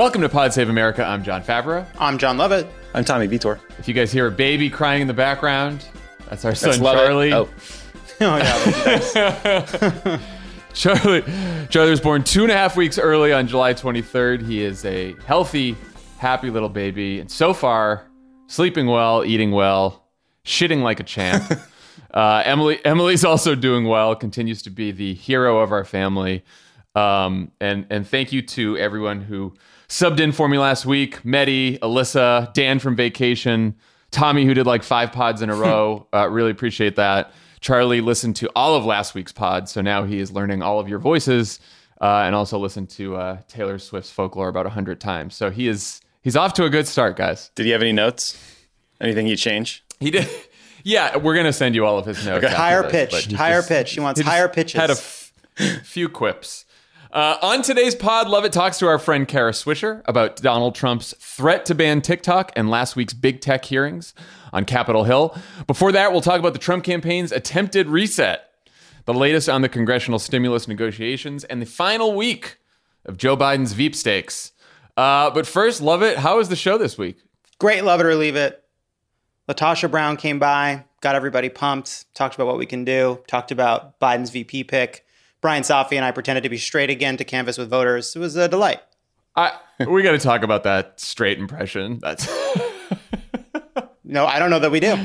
Welcome to Pod Save America. I'm Jon Favreau. I'm Jon Lovett. I'm Tommy Vietor. If you guys hear a baby crying in the background, that's our son That's Charlie. Oh, Oh yeah. Charlie, Charlie was born two and a half weeks early on July 23rd. He is a healthy, happy little baby, and so far, sleeping well, eating well, shitting like a champ. uh, Emily, Emily's also doing well, continues to be the hero of our family. Um, and and thank you to everyone who subbed in for me last week: Medi, Alyssa, Dan from vacation, Tommy who did like five pods in a row. uh, really appreciate that. Charlie listened to all of last week's pod, so now he is learning all of your voices, uh, and also listened to uh, Taylor Swift's folklore about a hundred times. So he is he's off to a good start, guys. did he have any notes? Anything he change? He did. Yeah, we're gonna send you all of his notes. after higher this, pitch, he higher just- pitch. He wants he higher pitches. Had a f- few quips. Uh, on today's pod, Lovett talks to our friend Kara Swisher about Donald Trump's threat to ban TikTok and last week's big tech hearings on Capitol Hill. Before that, we'll talk about the Trump campaign's attempted reset, the latest on the congressional stimulus negotiations, and the final week of Joe Biden's Veep stakes. Uh, but first, Lovett, how was the show this week? Great, Lovett or leave it. LaTosha Brown came by, got everybody pumped, talked about what we can do, talked about Biden's VP pick. Brian Safi and I pretended to be straight again to canvas with voters. It was a delight. I, we got to talk about that straight impression. That's No, I don't know that we do.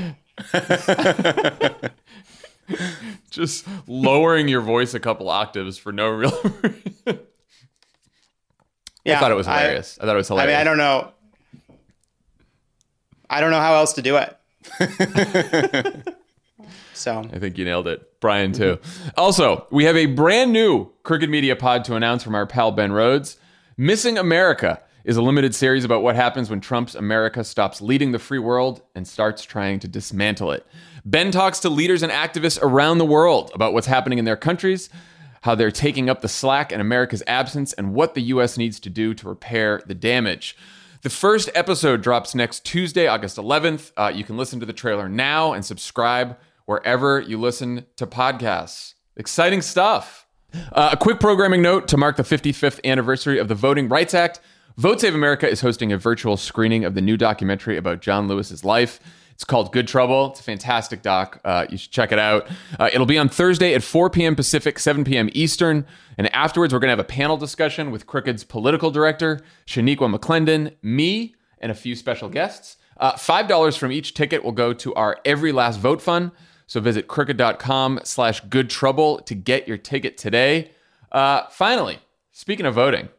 just lowering your voice a couple octaves for no real reason. Yeah, I thought it was hilarious. I, thought it was hilarious. I mean, I don't know. I don't know how else to do it. So I think you nailed it. Brian, too. also, we have a brand new Crooked Media pod to announce from our pal Ben Rhodes. Missing America is a limited series about what happens when Trump's America stops leading the free world and starts trying to dismantle it. Ben talks to leaders and activists around the world about what's happening in their countries, how they're taking up the slack in America's absence, and what the U.S. needs to do to repair the damage. The first episode drops next Tuesday, August 11th. Uh, you can listen to the trailer now and subscribe wherever you listen to podcasts. Exciting stuff. Uh, a quick programming note to mark the 55th anniversary of the Voting Rights Act. Vote Save America is hosting a virtual screening of the new documentary about John Lewis's life. It's called Good Trouble. It's a fantastic doc. Uh, you should check it out. Uh, it'll be on Thursday at 4 p.m. Pacific, 7 p.m. Eastern. And afterwards, we're going to have a panel discussion with Crooked's political director, Shaniqua McClendon, me, and a few special guests. Uh, $5 from each ticket will go to our Every Last Vote Fund. So visit crooked.com slash good trouble to get your ticket today. Uh, finally, speaking of voting,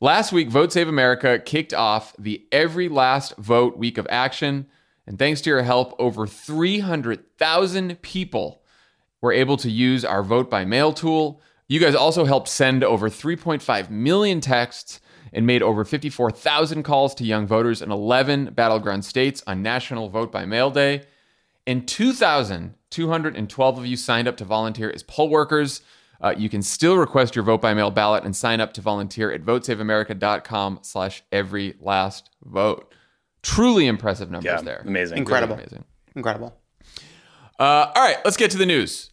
last week, Vote Save America kicked off the Every Last Vote week of action. And thanks to your help, over 300,000 people were able to use our vote by mail tool. You guys also helped send over 3.5 million texts and made over 54,000 calls to young voters in 11 battleground states on National Vote by Mail Day. And 2,212 of you signed up to volunteer as poll workers. Uh, you can still request your vote by mail ballot and sign up to volunteer at votesaveamerica.com slash every last vote. Truly impressive numbers Yeah, there. amazing. Incredible. Really amazing. incredible. Uh, all right, let's get to the news.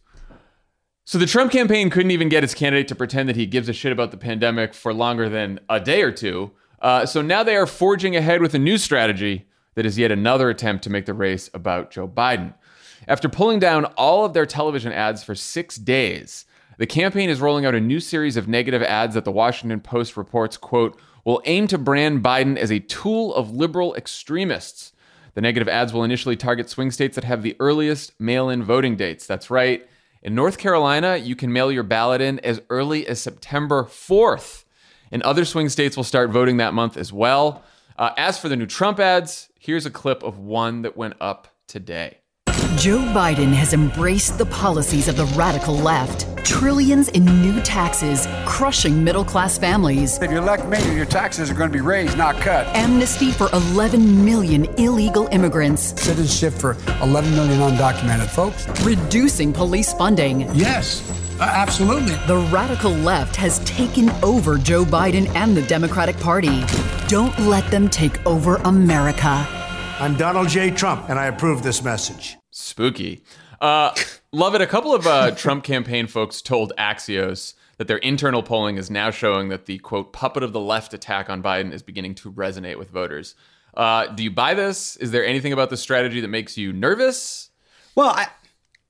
So the Trump campaign couldn't even get its candidate to pretend that he gives a shit about the pandemic for longer than a day or two. Uh, so now they are forging ahead with a new strategy that is yet another attempt to make the race about Joe Biden. After pulling down all of their television ads for six days, the campaign is rolling out a new series of negative ads that the Washington Post reports, quote, will aim to brand Biden as a tool of liberal extremists. The negative ads will initially target swing states that have the earliest mail in voting dates. That's right. In North Carolina, you can mail your ballot in as early as September 4th. And other swing states will start voting that month as well. Uh, as for the new Trump ads, here's a clip of one that went up today. Joe Biden has embraced the policies of the radical left. Trillions in new taxes, crushing middle class families. If you elect me, your taxes are going to be raised, not cut. Amnesty for 11 million illegal immigrants. Citizenship for 11 million undocumented folks. Reducing police funding. Yes, uh, absolutely. The radical left has taken over Joe Biden and the Democratic Party. Don't let them take over America. I'm Donald J. Trump, and I approve this message. Spooky. Uh, Lovett. A couple of uh, Trump campaign folks told Axios that their internal polling is now showing that the quote puppet of the left attack on Biden is beginning to resonate with voters. Uh, do you buy this? Is there anything about the strategy that makes you nervous? Well, I,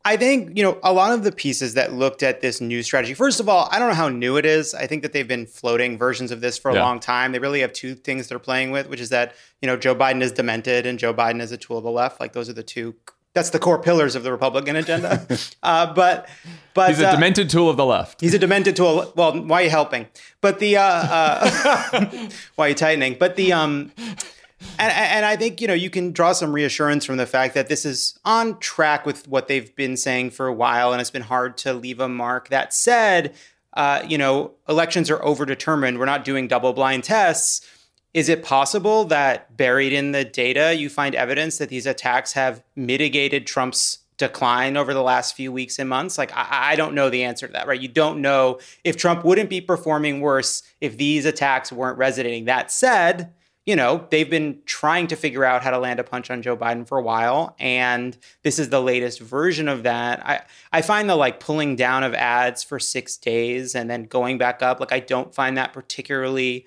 I think, you know, a lot of the pieces that looked at this new strategy, first of all, I don't know how new it is. I think that they've been floating versions of this for a Yeah. long time. They really have two things they're playing with, which is that, you know, Joe Biden is demented and Joe Biden is a tool of the left. Like those are the two, that's the core pillars of the Republican agenda. uh, but, but He's a uh, demented tool of the left. He's a demented tool. Well, why are you helping? But the uh, uh, why are you tightening? But the um, and and I think you know you can draw some reassurance from the fact that this is on track with what they've been saying for a while, and it's been hard to leave a mark. That said, uh, you know, elections are overdetermined. We're not doing double blind tests. Is it possible that buried in the data you find evidence that these attacks have mitigated Trump's decline over the last few weeks and months? Like, I, I don't know the answer to that, right? You don't know if Trump wouldn't be performing worse if these attacks weren't resonating. That said, you know, they've been trying to figure out how to land a punch on Joe Biden for a while. And this is the latest version of that. I, I find the like pulling down of ads for six days and then going back up, like, I don't find that particularly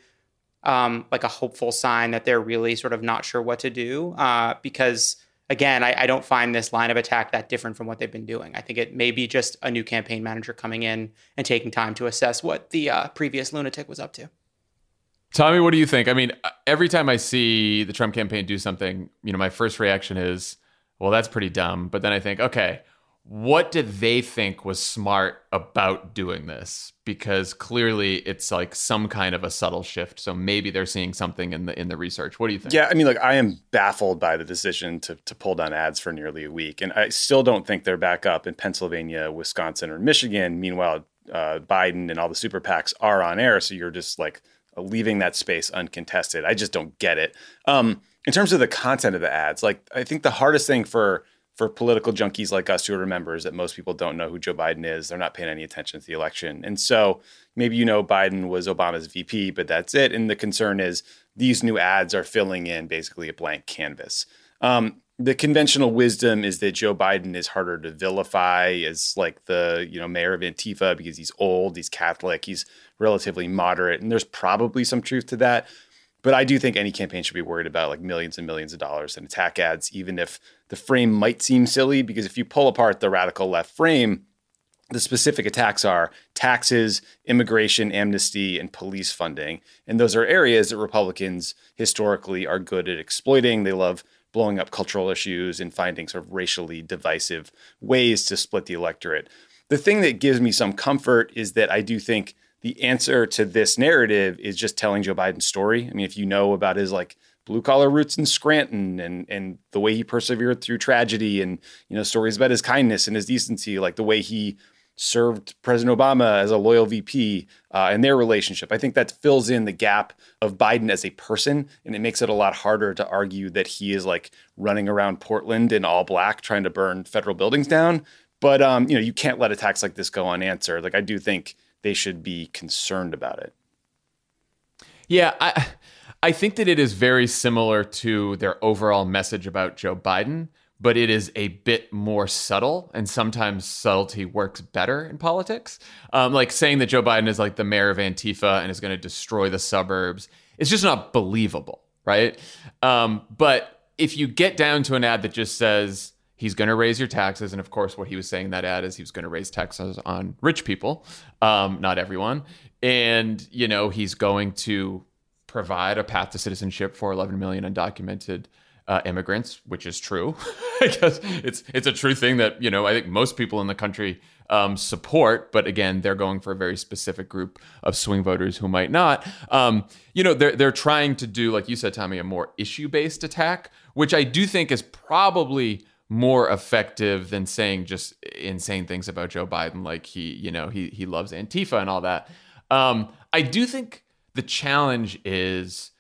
um, like a hopeful sign that they're really sort of not sure what to do. Uh, because again, I, I don't find this line of attack that different from what they've been doing. I think it may be just a new campaign manager coming in and taking time to assess what the uh, previous lunatic was up to. Tommy, what do you think? I mean, every time I see the Trump campaign do something, you know, my first reaction is, well, that's pretty dumb. But then I think, okay, what did they think was smart about doing this? Because clearly it's like some kind of a subtle shift. So maybe they're seeing something in the in the research. What do you think? Yeah, I mean, like I am baffled by the decision to to pull down ads for nearly a week, and I still don't think they're back up in Pennsylvania, Wisconsin, or Michigan. Meanwhile, uh, Biden and all the super PACs are on air, so you're just like leaving that space uncontested. I just don't get it. Um, in terms of the content of the ads, like I think the hardest thing for for political junkies like us who remember is that most people don't know who Joe Biden is. They're not paying any attention to the election. And so maybe you know Biden was Obama's VP, but that's it. And the concern is these new ads are filling in basically a blank canvas. Um, the conventional wisdom is that Joe Biden is harder to vilify as like the you know mayor of Antifa because he's old, he's Catholic, he's relatively moderate, and there's probably some truth to that. But I do think any campaign should be worried about like millions and millions of dollars in attack ads, even if the frame might seem silly. Because if you pull apart the radical left frame, the specific attacks are taxes, immigration, amnesty, and police funding. And those are areas that Republicans historically are good at exploiting. They love blowing up cultural issues and finding sort of racially divisive ways to split the electorate. The thing that gives me some comfort is that I do think the answer to this narrative is just telling Joe Biden's story. I mean, if you know about his like blue collar roots in Scranton and and the way he persevered through tragedy and you know stories about his kindness and his decency, like the way he served President Obama as a loyal VP uh, and their relationship. I think that fills in the gap of Biden as a person, and it makes it a lot harder to argue that he is like running around Portland in all black trying to burn federal buildings down. But um, you know, you can't let attacks like this go unanswered. Like I do think they should be concerned about it. Yeah, I I think that it is very similar to their overall message about Joe Biden, but it is a bit more subtle, and sometimes subtlety works better in politics. Um, like saying that Joe Biden is like the mayor of Antifa and is going to destroy the suburbs, it's just not believable, right? Um, but if you get down to an ad that just says he's going to raise your taxes, and of course, what he was saying in that ad is he was going to raise taxes on rich people, um, not everyone, and you know he's going to provide a path to citizenship for 11 million undocumented uh, immigrants, which is true. I guess it's it's a true thing that you know I think most people in the country um, support, but again, they're going for a very specific group of swing voters who might not. Um, you know, they're they're trying to do, like you said, Tommy, a more issue based attack, which I do think is probably more effective than saying just insane things about Joe Biden, like he you know he he loves Antifa and all that. Um, I do think the challenge is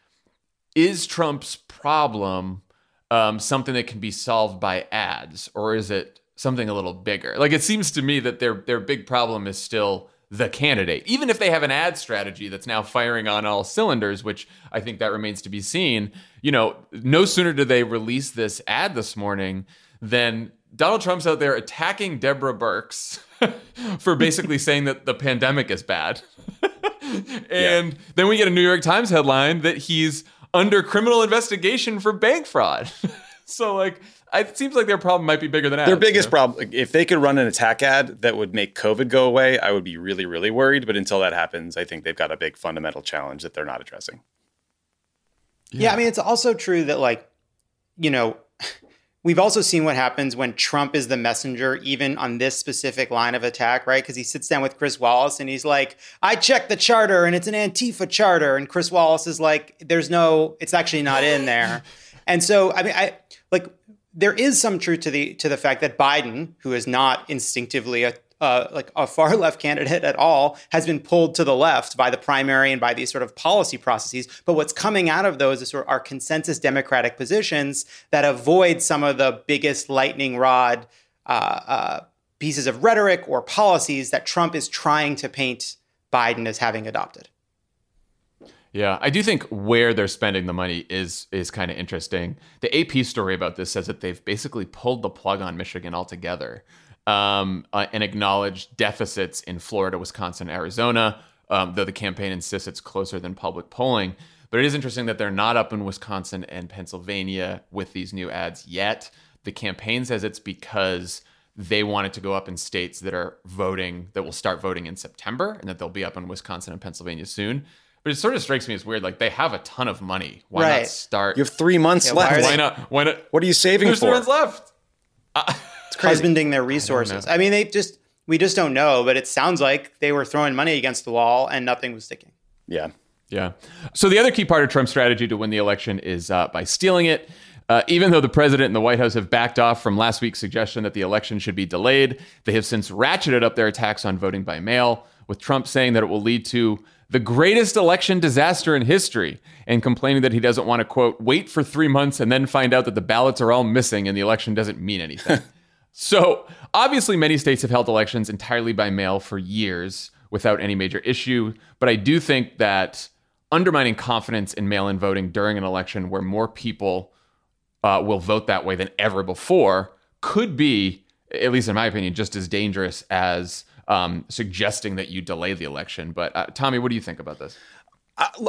is Trump's problem um, something that can be solved by ads, or is it something a little bigger? Like it seems to me that their their big problem is still the candidate, even if they have an ad strategy that's now firing on all cylinders, which I think that remains to be seen. You know, no sooner did they release this ad this morning than Donald Trump's out there attacking Deborah Birx for basically saying that the pandemic is bad. and yeah. then we get a New York Times headline that he's under criminal investigation for bank fraud. so like it seems like their problem might be bigger than ads, their biggest you know? problem. If they could run an attack ad that would make COVID go away, I would be really, really worried. But until that happens, I think they've got a big fundamental challenge that they're not addressing. Yeah, yeah I mean, it's also true that like, you know, we've also seen what happens when Trump is the messenger, even on this specific line of attack, right? Because he sits down with Chris Wallace and he's like, I checked the charter and it's an Antifa charter. And Chris Wallace is like, there's no, it's actually not in there. and so, I mean, I like, there is some truth to the to the fact that Biden, who is not instinctively a uh, like a far left candidate at all, has been pulled to the left by the primary and by these sort of policy processes. But what's coming out of those is sort of our consensus Democratic positions that avoid some of the biggest lightning rod uh, uh, pieces of rhetoric or policies that Trump is trying to paint Biden as having adopted. Yeah, I do think where they're spending the money is is kind of interesting. The AP story about this says that they've basically pulled the plug on Michigan altogether um, uh, and acknowledged deficits in Florida, Wisconsin, Arizona. Um, though the campaign insists it's closer than public polling. But it is interesting that they're not up in Wisconsin and Pennsylvania with these new ads yet. The campaign says it's because they want it to go up in states that are voting, that will start voting in September, and that they'll be up in Wisconsin and Pennsylvania soon. But it sort of strikes me as weird. Like they have a ton of money. Why right. not start? You have three months yeah, left. Why, why, not? Why not? What are you saving There's for? There's three months left. Uh, it's husbanding their resources. I, I mean, they just we just don't know. But it sounds like they were throwing money against the wall and nothing was sticking. Yeah. Yeah. So the other key part of Trump's strategy to win the election is uh, by stealing it. Uh, even though the president and the White House have backed off from last week's suggestion that the election should be delayed, they have since ratcheted up their attacks on voting by mail, with Trump saying that it will lead to the greatest election disaster in history, and complaining that he doesn't want to, quote, wait for three months and then find out that the ballots are all missing and the election doesn't mean anything. so, obviously, many states have held elections entirely by mail for years without any major issue. But I do think that undermining confidence in mail in voting during an election where more people uh, will vote that way than ever before could be, at least in my opinion, just as dangerous as um, suggesting that you delay the election. But uh, Tommy, what do you think about this?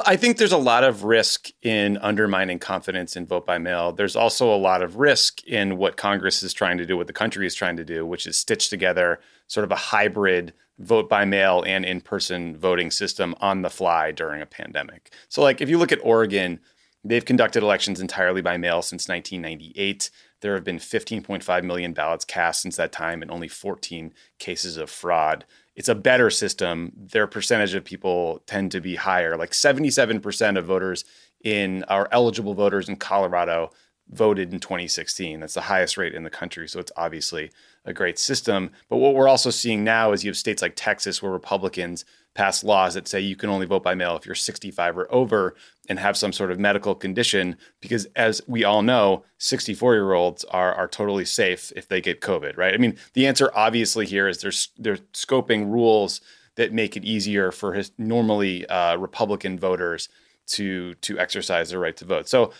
I think there's a lot of risk in undermining confidence in vote by mail. There's also a lot of risk in what Congress is trying to do, what the country is trying to do, which is stitch together sort of a hybrid vote by mail and in person voting system on the fly during a pandemic. So, like, if you look at Oregon, they've conducted elections entirely by mail since 1998. There have been 15.5 million ballots cast since that time and only 14 cases of fraud. It's a better system. Their percentage of people tend to be higher. Like 77% of voters in our eligible voters in Colorado voted in 2016. That's the highest rate in the country. So it's obviously a great system. But what we're also seeing now is you have states like Texas where Republicans pass laws that say you can only vote by mail if you're 65 or over and have some sort of medical condition because as we all know 64 year olds are are totally safe if they get covid right? I mean the answer obviously here is there's they're scoping rules that make it easier for his normally uh, republican voters to to exercise their right to vote. So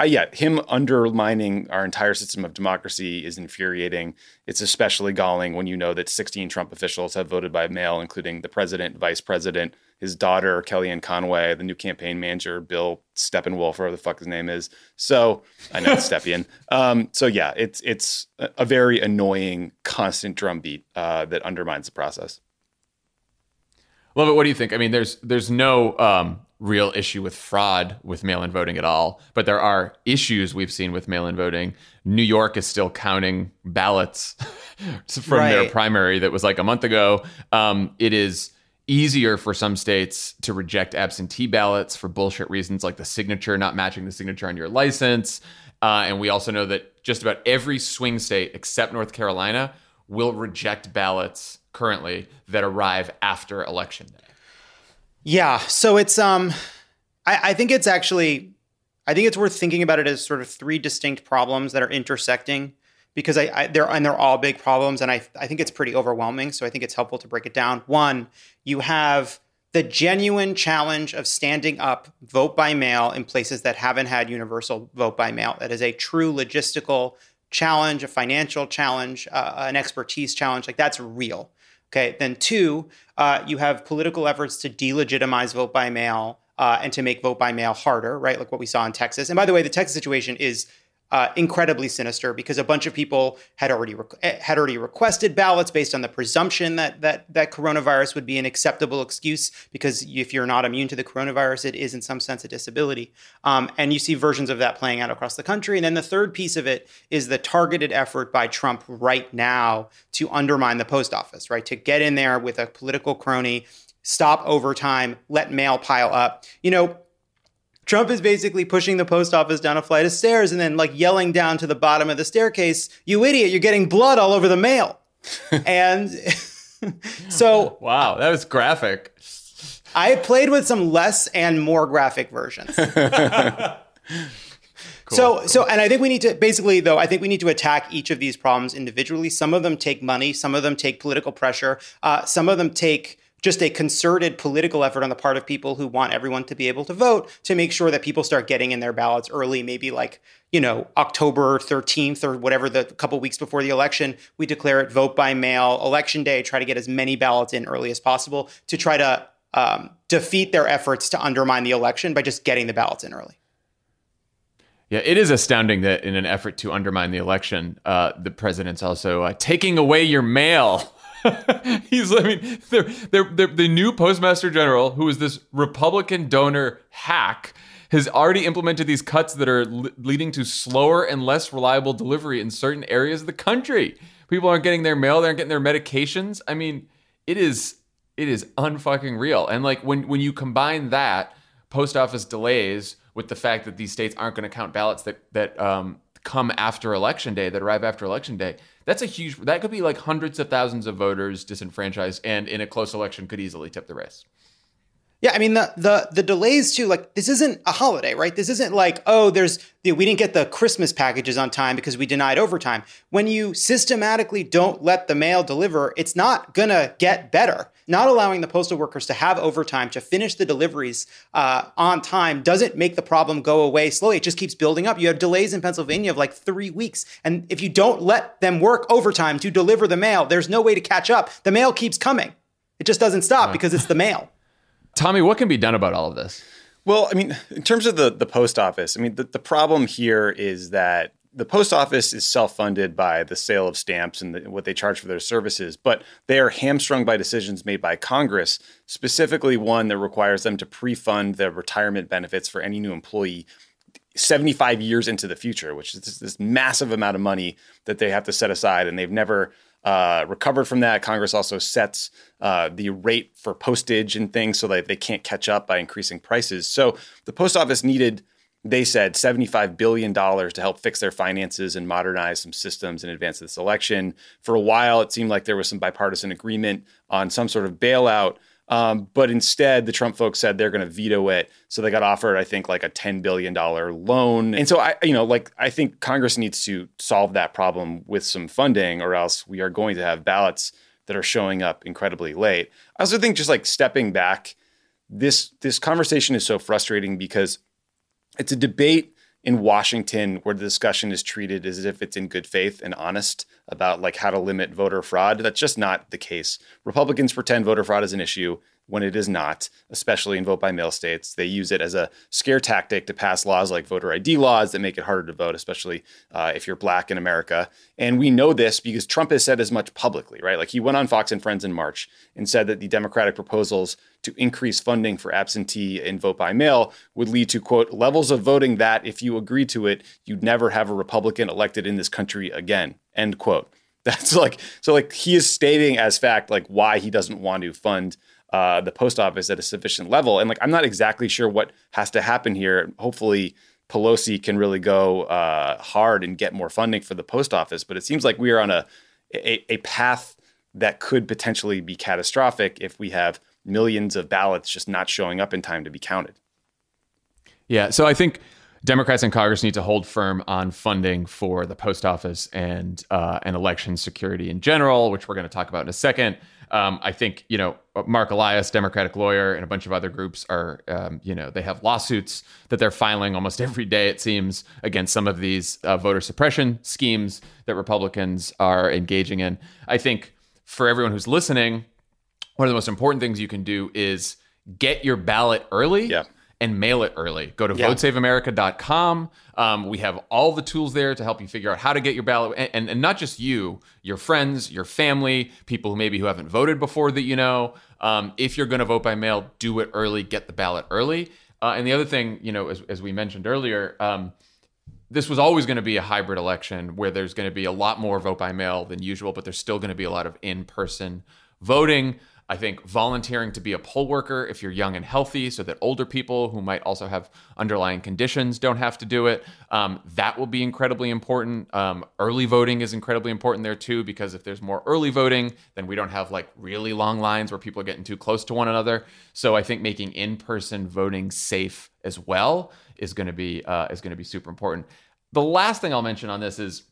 uh, yeah, him undermining our entire system of democracy is infuriating. It's especially galling when you know that 16 Trump officials have voted by mail, including the president, vice president, his daughter, Kellyanne Conway, the new campaign manager, Bill Steppenwolf, or whatever the fuck his name is. So I know it's Stepien. Um, so yeah, it's it's a very annoying, constant drumbeat uh, that undermines the process. Lovett. What do you think? I mean, there's there's no um, real issue with fraud with mail in voting at all. But there are issues we've seen with mail in voting. New York is still counting ballots from right. their primary that was like a month ago. Um, it is easier for some states to reject absentee ballots for bullshit reasons like the signature not matching the signature on your license. Uh, and we also know that just about every swing state except North Carolina will reject ballots currently that arrive after election day. Yeah. So it's um I, I think it's actually I think it's worth thinking about it as sort of three distinct problems that are intersecting because I, I they're and they're all big problems and I I think it's pretty overwhelming. So I think it's helpful to break it down. One, you have the genuine challenge of standing up vote by mail in places that haven't had universal vote by mail. That is a true logistical challenge, a financial challenge, uh, an expertise challenge, like that's real. Okay. Then two, uh, you have political efforts to delegitimize vote by mail uh, and to make vote by mail harder, right? Like what we saw in Texas. And by the way, the Texas situation is uh, incredibly sinister because a bunch of people had already re- eh, had already requested ballots based on the presumption that that that coronavirus would be an acceptable excuse because if you're not immune to the coronavirus, it is in some sense a disability. Um, and you see versions of that playing out across the country. And then the third piece of it is the targeted effort by Trump right now to undermine the post office, right? To get in there with a political crony stop overtime, let mail pile up. You know, Trump is basically pushing the post office down a flight of stairs and then like yelling down to the bottom of the staircase, "You idiot, you're getting blood all over the mail." and so Wow, that was graphic. I played with some less and more graphic versions. So, so, and I think we need to basically, though, I think we need to attack each of these problems individually. Some of them take money, some of them take political pressure, uh, some of them take just a concerted political effort on the part of people who want everyone to be able to vote to make sure that people start getting in their ballots early, maybe like, you know, October 13th or whatever the couple weeks before the election, we declare it vote by mail, election day, try to get as many ballots in early as possible to try to um, defeat their efforts to undermine the election by just getting the ballots in early. Yeah, it is astounding that in an effort to undermine the election, uh, the president's also uh, taking away your mail. He's, I mean, they're, they're, they're, the new postmaster general, who is this Republican donor hack, has already implemented these cuts that are le- leading to slower and less reliable delivery in certain areas of the country. People aren't getting their mail, they aren't getting their medications. I mean, it is it is unfucking real. And like when when you combine that post office delays with the fact that these states aren't going to count ballots that that um, come after election day, that arrive after election day, that's a huge. That could be like hundreds of thousands of voters disenfranchised, and in a close election could easily tip the race. Yeah, I mean the the the delays too. Like this isn't a holiday, right? This isn't like oh, there's we didn't get the Christmas packages on time because we denied overtime. When you systematically don't let the mail deliver, it's not gonna get better. Not allowing the postal workers to have overtime to finish the deliveries uh, on time doesn't make the problem go away slowly. It just keeps building up. You have delays in Pennsylvania of like three weeks, and if you don't let them work overtime to deliver the mail, there's no way to catch up. The mail keeps coming. It just doesn't stop because it's the mail. Tommy, what can be done about all of this? Well, I mean, in terms of the the post office, I mean, the, the problem here is that the post office is self-funded by the sale of stamps and the, what they charge for their services, but they are hamstrung by decisions made by Congress, specifically one that requires them to pre-fund their retirement benefits for any new employee 75 years into the future, which is this, massive amount of money that they have to set aside, and they've never uh, recovered from that. Congress also sets uh, the rate for postage and things so that they can't catch up by increasing prices. So the post office needed, they said, $75 billion to help fix their finances and modernize some systems in advance of this election. For a while, it seemed like there was some bipartisan agreement on some sort of bailout. Um, but instead, the Trump folks said they're going to veto it. So they got offered, I think, like a $10 billion loan. And so I, you know, like I think Congress needs to solve that problem with some funding, or else we are going to have ballots that are showing up incredibly late. I also think just like stepping back, this this conversation is so frustrating because it's a debate in Washington where the discussion is treated as if it's in good faith and honest about like how to limit voter fraud. That's just not the case. Republicans pretend voter fraud is an issue when it is not, especially in vote by mail states. They use it as a scare tactic to pass laws like voter ID laws that make it harder to vote, especially uh, if you're black in America. And we know this because Trump has said as much publicly, right? Like he went on Fox and Friends in March and said that the Democratic proposals to increase funding for absentee and vote by mail would lead to, quote, levels of voting that, if you agree to it, you'd never have a Republican elected in this country again, end quote. That's like, so like he is stating as fact, like why he doesn't want to fund uh, the post office at a sufficient level. And like, I'm not exactly sure what has to happen here. Hopefully, Pelosi can really go uh, hard and get more funding for the post office. But it seems like we are on a, a, a path that could potentially be catastrophic if we have millions of ballots just not showing up in time to be counted. Yeah. So I think Democrats in Congress need to hold firm on funding for the post office and uh, and election security in general, which we're going to talk about in a second. Um, I think you know Marc Elias, Democratic lawyer, and a bunch of other groups are um, you know they have lawsuits that they're filing almost every day it seems against some of these uh, voter suppression schemes that Republicans are engaging in. I think for everyone who's listening, one of the most important things you can do is get your ballot early. Yeah and mail it early. Go to yeah. votesaveamerica.com. Um, we have all the tools there to help you figure out how to get your ballot, and, and, and, not just you, your friends, your family, people who maybe who haven't voted before that you know. Um, if you're going to vote by mail, do it early. Get the ballot early. Uh, and the other thing, you know, as, as we mentioned earlier, um, this was always going to be a hybrid election where there's going to be a lot more vote by mail than usual, but there's still going to be a lot of in person voting. I think volunteering to be a poll worker if you're young and healthy, so that older people who might also have underlying conditions don't have to do it. Um, that will be incredibly important. Um, early voting is incredibly important there too, because if there's more early voting, then we don't have like really long lines where people are getting too close to one another. So I think making in-person voting safe as well is going to be uh, is going to be super important. The last thing I'll mention on this is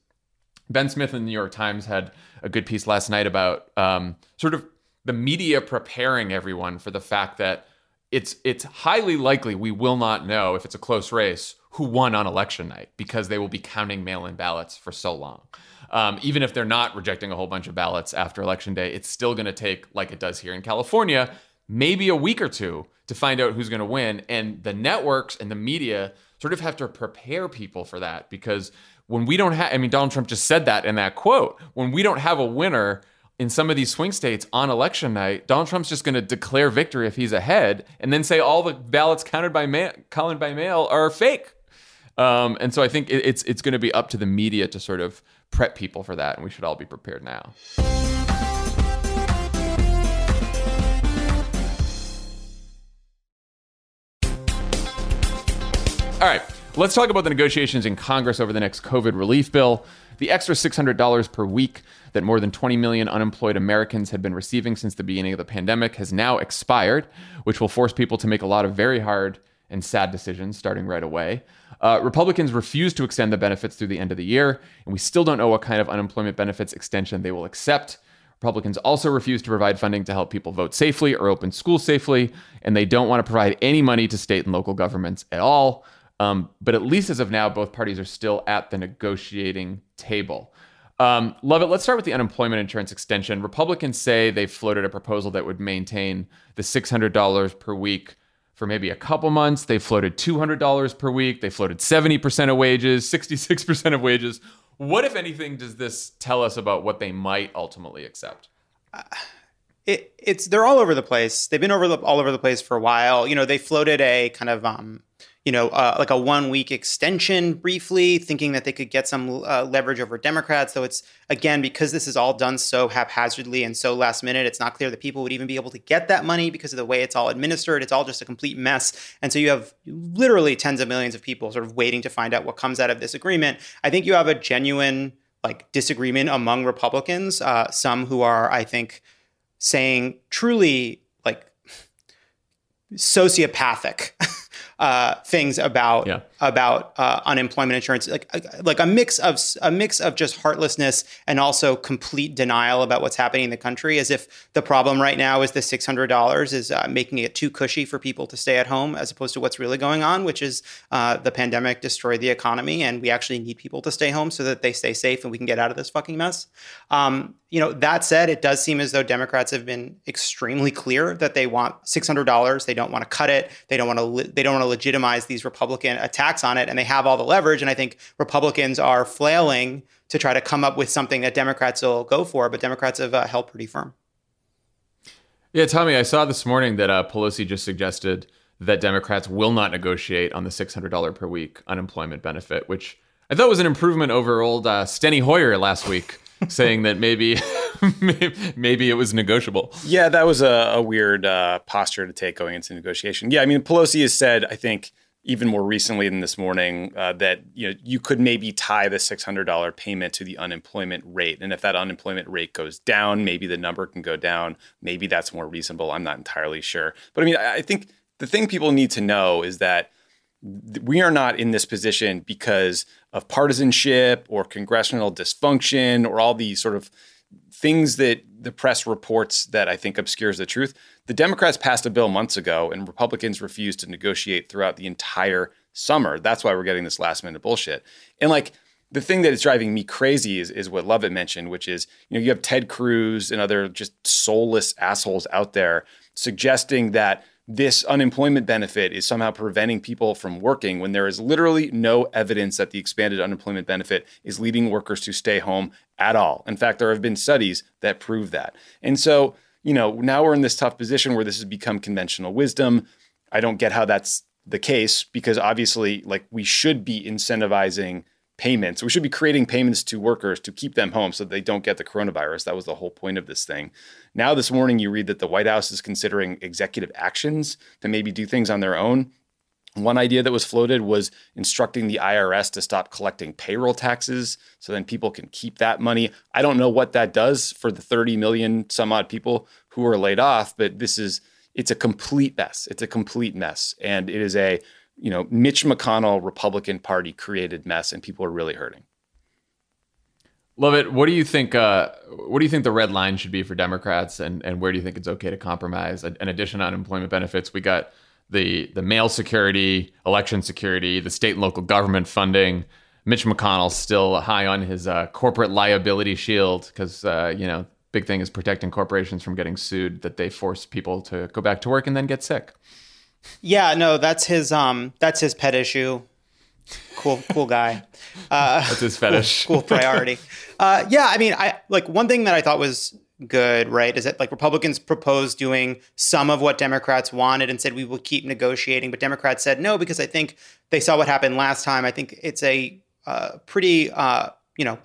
Ben Smith in the New York Times had a good piece last night about um, sort of the media preparing everyone for the fact that it's it's highly likely we will not know if it's a close race who won on election night because they will be counting mail-in ballots for so long. Um, even if they're not rejecting a whole bunch of ballots after election day, it's still going to take, like it does here in California, maybe a week or two to find out who's going to win. And the networks and the media sort of have to prepare people for that because when we don't have, I mean, Donald Trump just said that in that quote. When we don't have a winner, in some of these swing states on election night, Donald Trump's just going to declare victory if he's ahead, and then say all the ballots counted by mail, counted by mail are fake. Um, and so I think it, it's it's going to be up to the media to sort of prep people for that, and we should all be prepared now. All right, let's talk about the negotiations in Congress over the next COVID relief bill. The extra $600 per week that more than 20 million unemployed Americans had been receiving since the beginning of the pandemic has now expired, which will force people to make a lot of very hard and sad decisions starting right away. Uh, Republicans refuse to extend the benefits through the end of the year, and we still don't know what kind of unemployment benefits extension they will accept. Republicans also refuse to provide funding to help people vote safely or open schools safely, and they don't want to provide any money to state and local governments at all. Um, but at least as of now, both parties are still at the negotiating table. Um, Lovett. Let's start with the unemployment insurance extension. Republicans say they floated a proposal that would maintain the $600 per week for maybe a couple months. They floated $200 per week. They floated 70% of wages, 66% of wages. What, if anything, does this tell us about what they might ultimately accept? Uh, it, it's they're all over the place. They've been over the, all over the place for a while. You know, they floated a kind of um, you know, uh, like a one week extension briefly, thinking that they could get some uh, leverage over Democrats. Though it's, again, because this is all done so haphazardly and so last minute, it's not clear that people would even be able to get that money because of the way it's all administered. It's all just a complete mess. And so you have literally tens of millions of people sort of waiting to find out what comes out of this agreement. I think you have a genuine like disagreement among Republicans, uh, some who are, I think, saying truly like sociopathic uh, things about yeah. about uh, unemployment insurance, like like a mix of a mix of just heartlessness and also complete denial about what's happening in the country, as if the problem right now is the six hundred dollars is uh, making it too cushy for people to stay at home, as opposed to what's really going on, which is uh, the pandemic destroyed the economy, and we actually need people to stay home so that they stay safe and we can get out of this fucking mess. Um, you know, that said, it does seem as though Democrats have been extremely clear that they want six hundred dollars. They don't want to cut it. They don't want to. They don't want to legitimize these Republican attacks on it, and they have all the leverage. And I think Republicans are flailing to try to come up with something that Democrats will go for, but Democrats have uh, held pretty firm. Yeah, Tommy, I saw this morning that uh, Pelosi just suggested that Democrats will not negotiate on the six hundred dollar per week unemployment benefit, which I thought it was an improvement over old uh, Steny Hoyer last week saying that maybe, maybe it was negotiable. Yeah, that was a, a weird uh, posture to take going into negotiation. Yeah, I mean, Pelosi has said, I think, even more recently than this morning, uh, that you know you could maybe tie the six hundred dollar payment to the unemployment rate, and if that unemployment rate goes down, maybe the number can go down. Maybe that's more reasonable. I'm not entirely sure, but I mean, I think the thing people need to know is that we are not in this position because of partisanship or congressional dysfunction or all these sort of things that the press reports that I think obscures the truth. The Democrats passed a bill months ago and Republicans refused to negotiate throughout the entire summer. That's why we're getting this last minute bullshit. And like the thing that is driving me crazy is, is what Lovett mentioned, which is, you know, you have Ted Cruz and other just soulless assholes out there suggesting that this unemployment benefit is somehow preventing people from working when there is literally no evidence that the expanded unemployment benefit is leading workers to stay home at all. In fact, there have been studies that prove that. And so, you know, now we're in this tough position where this has become conventional wisdom. I don't get how that's the case because obviously, like, we should be incentivizing payments. We should be creating payments to workers to keep them home so they don't get the coronavirus. That was the whole point of this thing. Now, this morning, you read that the White House is considering executive actions to maybe do things on their own. One idea that was floated was instructing the IRS to stop collecting payroll taxes so then people can keep that money. I don't know what that does for the 30 million some odd people who are laid off, but this is it's a complete mess. It's a complete mess and it is a you know, Mitch McConnell Republican Party created mess, and people are really hurting. Lovett. What do you think? Uh, what do you think the red line should be for Democrats, and and where do you think it's okay to compromise? In addition to unemployment benefits, we got the the mail security, election security, the state and local government funding. Mitch McConnell's still high on his uh, corporate liability shield because uh, you know big thing is protecting corporations from getting sued that they force people to go back to work and then get sick. Yeah, no, that's his um that's his pet issue. Cool, cool guy. Uh, that's his fetish. Cool, cool priority. Uh, yeah, I mean, I like one thing that I thought was good, right? Is that like Republicans proposed doing some of what Democrats wanted and said we will keep negotiating, but Democrats said no because I think they saw what happened last time. I think it's a uh, pretty, uh, you know,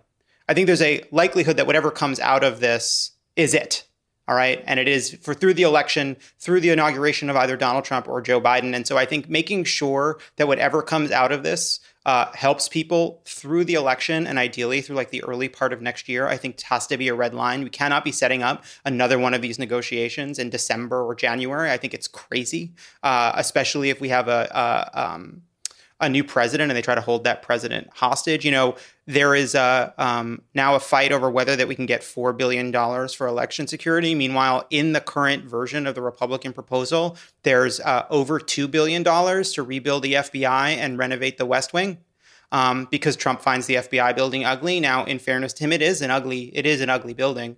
I think there's a likelihood that whatever comes out of this is it, all right. And it is for through the election, through the inauguration of either Donald Trump or Joe Biden. And so I think making sure that whatever comes out of this uh, helps people through the election and ideally through like the early part of next year, I think has to be a red line. We cannot be setting up another one of these negotiations in December or January. I think it's crazy, uh, especially if we have a, a um, a new president and they try to hold that president hostage. You know, there is a, um, now a fight over whether that we can get four billion dollars for election security. Meanwhile, in the current version of the Republican proposal, there's uh, over two billion dollars to rebuild the FBI and renovate the West Wing. Um, because Trump finds the FBI building ugly. Now, in fairness to him, it is an ugly it is an ugly building.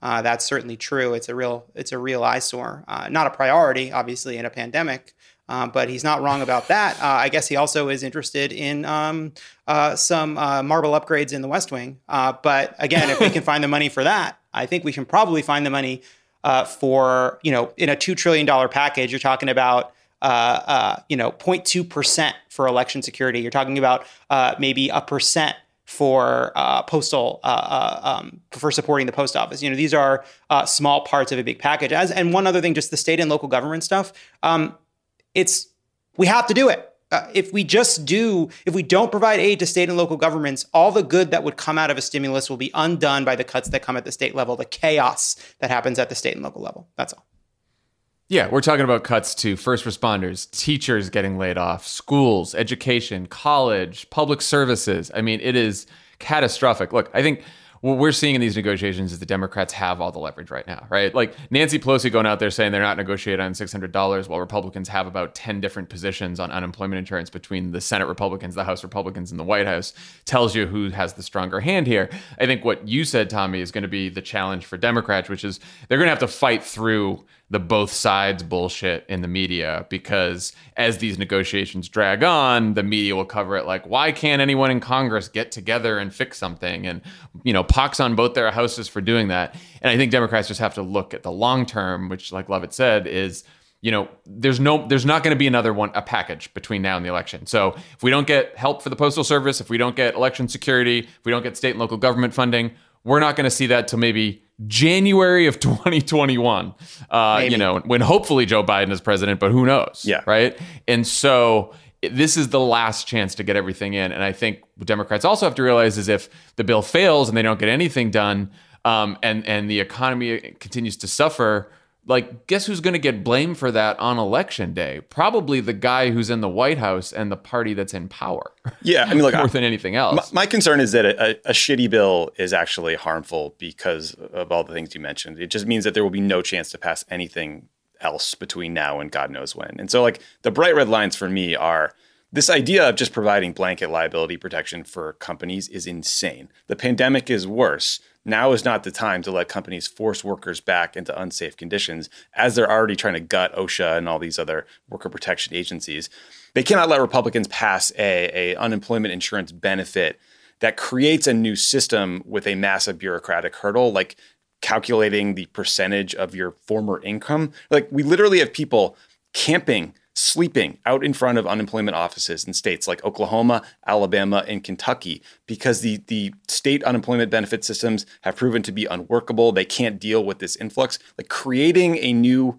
Uh, that's certainly true. It's a real it's a real eyesore. Uh, not a priority, obviously, in a pandemic, uh, but he's not wrong about that. Uh, I guess he also is interested in um, uh, some uh, marble upgrades in the West Wing. Uh, but again, if we can find the money for that, I think we can probably find the money uh, for, you know, in a $2 trillion package, you're talking about, you know, 0.2% for election security. You're talking about maybe a percent for uh, postal uh, uh, um, for supporting the post office. You know, these are small parts of a big package. As and one other thing, just the state and local government stuff. Um, it's we have to do it. Uh, if we just do, if we don't provide aid to state and local governments, all the good that would come out of a stimulus will be undone by the cuts that come at the state level, the chaos that happens at the state and local level. That's all. Yeah, we're talking about cuts to first responders, teachers getting laid off, schools, education, college, public services. I mean, it is catastrophic. Look, I think what we're seeing in these negotiations is the Democrats have all the leverage right now, right? Like Nancy Pelosi going out there saying they're not negotiating on $600 while Republicans have about 10 different positions on unemployment insurance between the Senate Republicans, the House Republicans, and the White House tells you who has the stronger hand here. I think what you said, Tommy, is going to be the challenge for Democrats, which is they're going to have to fight through the both sides bullshit in the media because as these negotiations drag on, the media will cover it like, why can't anyone in Congress get together and fix something? And, you know, pox on both their houses for doing that. And I think Democrats just have to look at the long term, which, like Lovett said, is you know there's no there's not going to be another one a package between now and the election so if we don't get help for the postal service if we don't get election security if we don't get state and local government funding we're not going to see that till maybe January of 2021. Uh, you know, when hopefully Joe Biden is president, but who knows? Yeah. Right. And so this is the last chance to get everything in. And I think what Democrats also have to realize is if the bill fails and they don't get anything done, um, and and the economy continues to suffer, like guess who's going to get blamed for that on election day? Probably the guy who's in the White House and the party that's in power. Yeah, I mean, look, more I- than anything else. My, my concern is that a, a, a shitty bill is actually harmful because of all the things you mentioned. It just means that there will be no chance to pass anything else between now and God knows when. And so, like, the bright red lines for me are this idea of just providing blanket liability protection for companies is insane. The pandemic is worse. Now is not the time to let companies force workers back into unsafe conditions as they're already trying to gut OSHA and all these other worker protection agencies. They cannot let Republicans pass a, a unemployment insurance benefit that creates a new system with a massive bureaucratic hurdle, like calculating the percentage of your former income. Like we literally have people camping, sleeping out in front of unemployment offices in states like Oklahoma, Alabama, and Kentucky because the the state unemployment benefit systems have proven to be unworkable. They can't deal with this influx. Like creating a new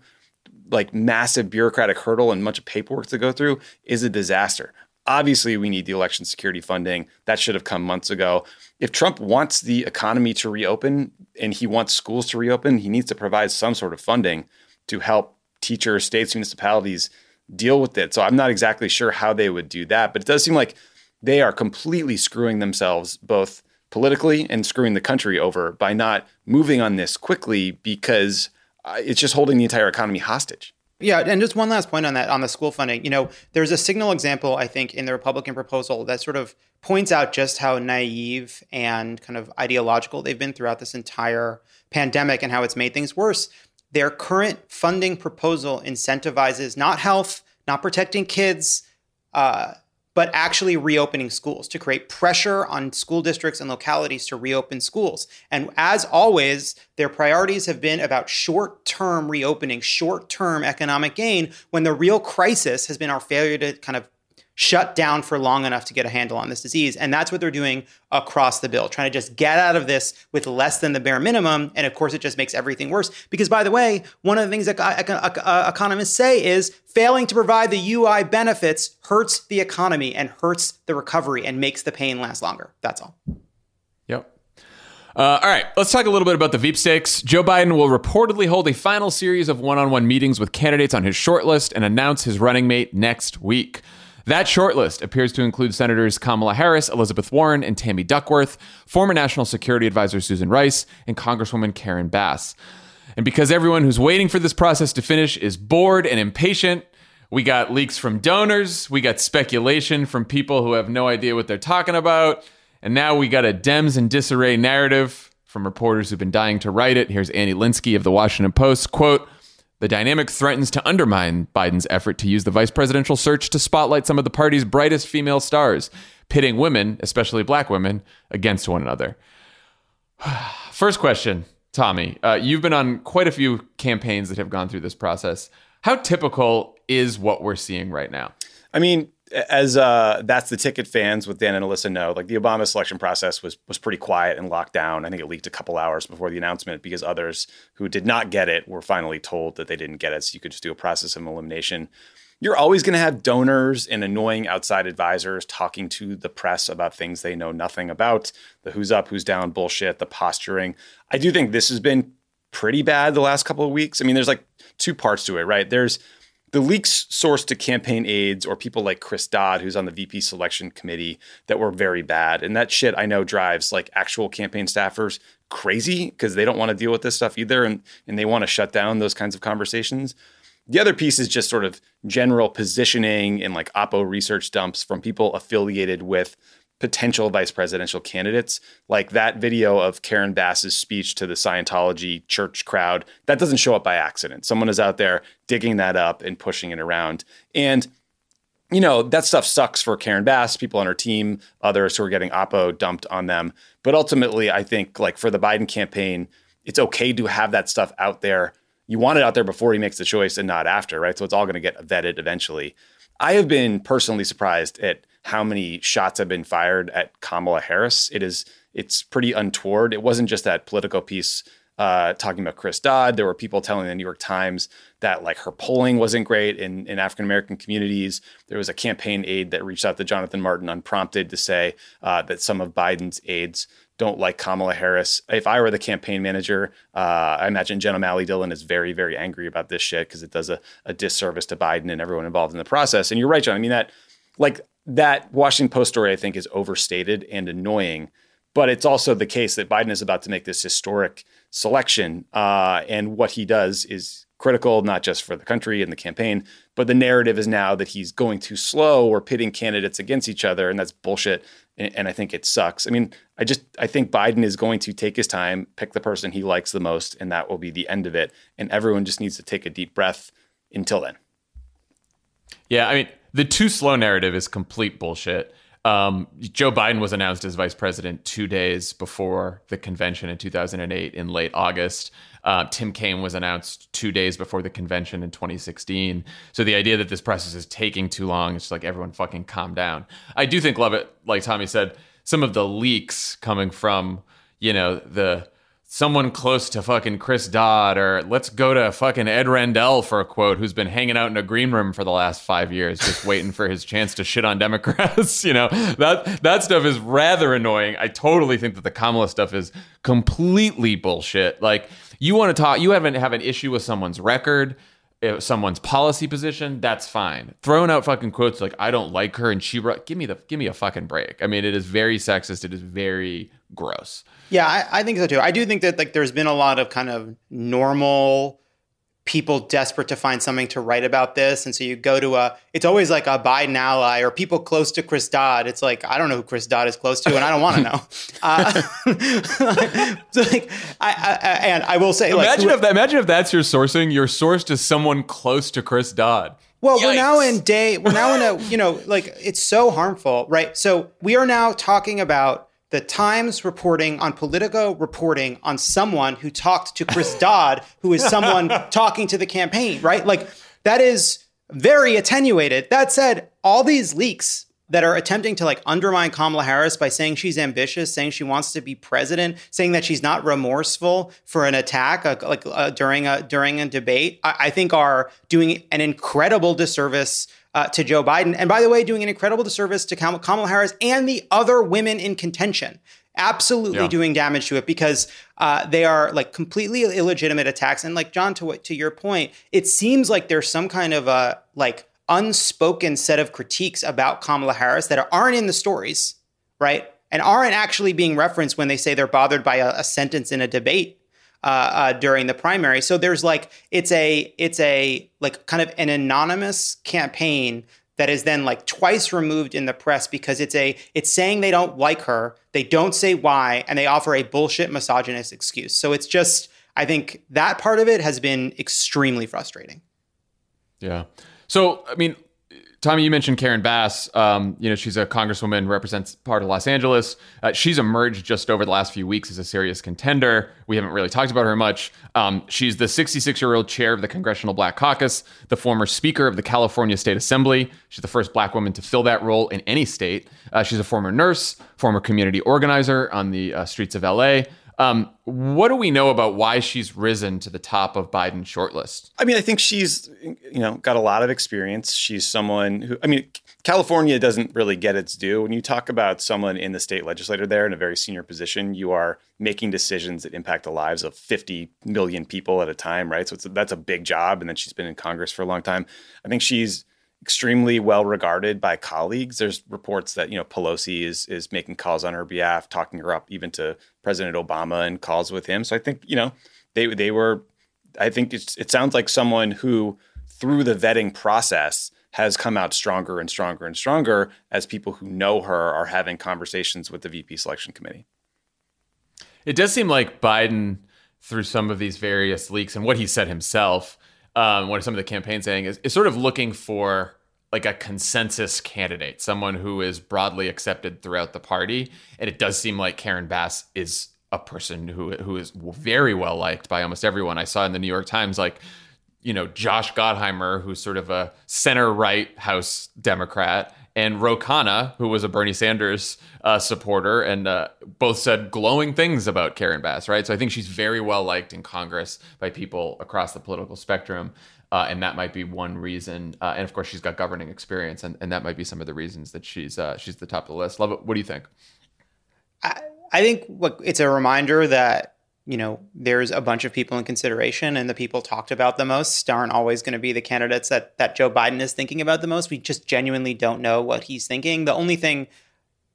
like massive bureaucratic hurdle and a bunch of paperwork to go through is a disaster. Obviously, we need the election security funding. That should have come months ago. If Trump wants the economy to reopen and he wants schools to reopen, he needs to provide some sort of funding to help teachers, states, municipalities deal with it. So I'm not exactly sure how they would do that, but it does seem like they are completely screwing themselves both politically and screwing the country over by not moving on this quickly because uh, it's just holding the entire economy hostage. Yeah, and just one last point on that on the school funding. You know, there's a signal example I think in the Republican proposal that sort of points out just how naive and kind of ideological they've been throughout this entire pandemic and how it's made things worse. Their current funding proposal incentivizes not health, not protecting kids, uh, but actually reopening schools to create pressure on school districts and localities to reopen schools. And as always, their priorities have been about short term reopening, short term economic gain, when the real crisis has been our failure to kind of shut down for long enough to get a handle on this disease. And that's what they're doing across the bill, trying to just get out of this with less than the bare minimum. And of course, it just makes everything worse. Because, by the way, one of the things that uh, economists say is failing to provide the UI benefits hurts the economy and hurts the recovery and makes the pain last longer. That's all. Yep. Uh, all right, let's talk a little bit about the Veep stakes. Joe Biden will reportedly hold a final series of one on one meetings with candidates on his shortlist and announce his running mate next week. That shortlist appears to include Senators Kamala Harris, Elizabeth Warren, and Tammy Duckworth, former National Security Advisor Susan Rice, and Congresswoman Karen Bass. And because everyone who's waiting for this process to finish is bored and impatient, we got leaks from donors, we got speculation from people who have no idea what they're talking about, and now we got a Dems and disarray narrative from reporters who've been dying to write it. Here's Annie Linskey of the Washington Post, quote, the dynamic threatens to undermine Biden's effort to use the vice presidential search to spotlight some of the party's brightest female stars, pitting women, especially black women, against one another. First question, Tommy. Uh, you've been on quite a few campaigns that have gone through this process. How typical is what we're seeing right now? I mean, as uh, that's the ticket fans with Dan and Alyssa know, like the Obama selection process was was pretty quiet and locked down. I think it leaked a couple hours before the announcement because others who did not get it were finally told that they didn't get it. So you could just do a process of elimination. You're always going to have donors and annoying outside advisors talking to the press about things they know nothing about, the who's up, who's down bullshit, the posturing. I do think this has been pretty bad the last couple of weeks. I mean, there's like two parts to it, right? There's the leaks sourced to campaign aides or people like Chris Dodd, who's on the VP selection committee, that were very bad. And that shit I know drives like actual campaign staffers crazy because they don't want to deal with this stuff either. And, and they want to shut down those kinds of conversations. The other piece is just sort of general positioning and like Oppo research dumps from people affiliated with potential vice presidential candidates. Like that video of Karen Bass's speech to the Scientology church crowd, that doesn't show up by accident. Someone is out there digging that up and pushing it around. And you know, that stuff sucks for Karen Bass, people on her team, others who are getting Oppo dumped on them. But ultimately, I think like for the Biden campaign, it's okay to have that stuff out there. You want it out there before he makes the choice and not after, right? So it's all going to get vetted eventually. I have been personally surprised at how many shots have been fired at Kamala Harris. It is it's pretty untoward. It wasn't just that political piece uh, talking about Chris Dodd. There were people telling the New York Times that like her polling wasn't great in, in African American communities. There was a campaign aide that reached out to Jonathan Martin unprompted to say uh, that some of Biden's aides don't like Kamala Harris. If I were the campaign manager, uh, I imagine Jen O'Malley Dillon is very, very angry about this shit because it does a, a disservice to Biden and everyone involved in the process. And you're right, John. I mean that, like that Washington Post story, I think is overstated and annoying. But it's also the case that Biden is about to make this historic selection, uh, and what he does is critical, not just for the country and the campaign, but the narrative is now that he's going too slow or pitting candidates against each other, and that's bullshit. And, and I think it sucks. I mean, I just I think Biden is going to take his time, pick the person he likes the most, and that will be the end of it. And everyone just needs to take a deep breath until then. Yeah, I mean, the too slow narrative is complete bullshit. Um, Joe Biden was announced as vice president two days before the convention in 2008 in late August. Uh, Tim Kaine was announced two days before the convention in 2016. So the idea that this process is taking too long, it's like everyone fucking calm down. I do think Lovett, like Tommy said, some of the leaks coming from, you know, the someone close to fucking Chris Dodd, or let's go to fucking Ed Rendell for a quote, who's been hanging out in a green room for the last five years, just waiting for his chance to shit on Democrats. you know, that that stuff is rather annoying. I totally think that the Kamala stuff is completely bullshit. Like, you want to talk, you haven't have an issue with someone's record. If someone's policy position, that's fine. Throwing out fucking quotes like "I don't like her" and she give me the give me a fucking break. I mean, it is very sexist. It is very gross. Yeah, I, I, think so too. I do think that like there's been a lot of kind of normal people desperate to find something to write about this, and so you go to a. It's always like a Biden ally or people close to Chris Dodd. It's like I don't know who Chris Dodd is close to, and I don't want to know. uh, so like, I, I, and I will say, imagine like, if that, imagine if that's your sourcing. Your source to someone close to Chris Dodd. Well, Yikes. we're now in day. We're now in a. You know, like it's so harmful, right? So we are now talking about the Times reporting on Politico reporting on someone who talked to Chris Dodd, who is someone talking to the campaign, right? Like that is very attenuated. That said, all these leaks that are attempting to like undermine Kamala Harris by saying she's ambitious, saying she wants to be president, saying that she's not remorseful for an attack uh, like uh, during a during a debate, I, I think are doing an incredible disservice uh, to Joe Biden. And by the way, doing an incredible disservice to Kamala Harris and the other women in contention. Absolutely yeah. doing damage to it because uh, they are like completely illegitimate attacks. And like John, to what to your point, it seems like there's some kind of a like unspoken set of critiques about Kamala Harris that aren't in the stories, right? And aren't actually being referenced when they say they're bothered by a, a sentence in a debate uh, uh, during the primary. So there's like it's a it's a like kind of an anonymous campaign that is then like twice removed in the press because it's a it's saying they don't like her, they don't say why, and they offer a bullshit misogynist excuse. So it's just I think that part of it has been extremely frustrating. Yeah. So I mean, Tommy, you mentioned Karen Bass. Um, you know, she's a congresswoman, represents part of Los Angeles. Uh, she's emerged just over the last few weeks as a serious contender. We haven't really talked about her much. Um, she's the 66 year old chair of the Congressional Black Caucus, the former Speaker of the California State Assembly. She's the first black woman to fill that role in any state. Uh, she's a former nurse, former community organizer on the uh, streets of LA. Um, what do we know about why she's risen to the top of Biden's shortlist? I mean, I think she's you know got a lot of experience. She's someone who I mean, California doesn't really get its due. When you talk about someone in the state legislature there in a very senior position, you are making decisions that impact the lives of 50 million people at a time, right? So that's a big job. And then she's been in Congress for a long time. I think she's extremely well regarded by colleagues. There's reports that you know Pelosi is is making calls on her behalf, talking her up even to President Obama and calls with him. So I think you know they they were. I think it sounds like someone who through the vetting process has come out stronger and stronger and stronger as people who know her are having conversations with the VP selection committee. It does seem like Biden, through some of these various leaks and what he said himself, um, what some of the campaign saying is, is sort of looking for like a consensus candidate, someone who is broadly accepted throughout the party. And it does seem like Karen Bass is a person who who is very well liked by almost everyone. I saw in the New York Times like you know Josh Gottheimer, who's sort of a center right House Democrat, and Ro Khanna, who was a Bernie Sanders uh, supporter, and uh, both said glowing things about Karen Bass, right? So I think she's very well liked in Congress by people across the political spectrum. Uh, and that might be one reason. Uh, and of course, she's got governing experience, and, and that might be some of the reasons that she's uh, she's the top of the list. Lovett. What do you think? I, I think it's a reminder that you know there's a bunch of people in consideration, and the people talked about the most aren't always going to be the candidates that that Joe Biden is thinking about the most. We just genuinely don't know what he's thinking. The only thing,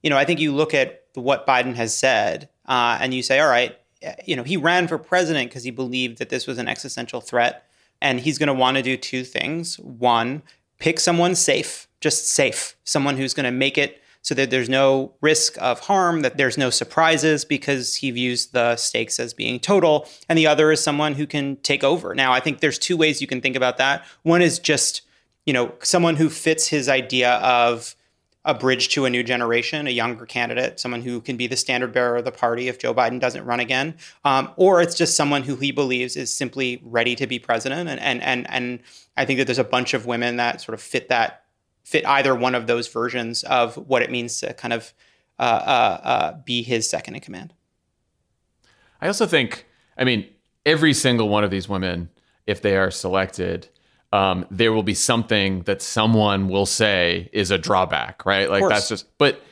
you know, I think you look at what Biden has said, uh, and you say, all right, you know, he ran for president because he believed that this was an existential threat, and he's going to want to do two things. One, pick someone safe, just safe, someone who's going to make it so that there's no risk of harm, that there's no surprises because he views the stakes as being total. And the other is someone who can take over. Now, I think there's two ways you can think about that. One is just, you know, someone who fits his idea of a bridge to a new generation, a younger candidate, someone who can be the standard bearer of the party if Joe Biden doesn't run again, um, or it's just someone who he believes is simply ready to be president. And and and and I think that there's a bunch of women that sort of fit that fit either one of those versions of what it means to kind of uh, uh, uh, be his second in command. I also think, I mean, every single one of these women, if they are selected, um, there will be something that someone will say is a drawback, right? Like that's just, but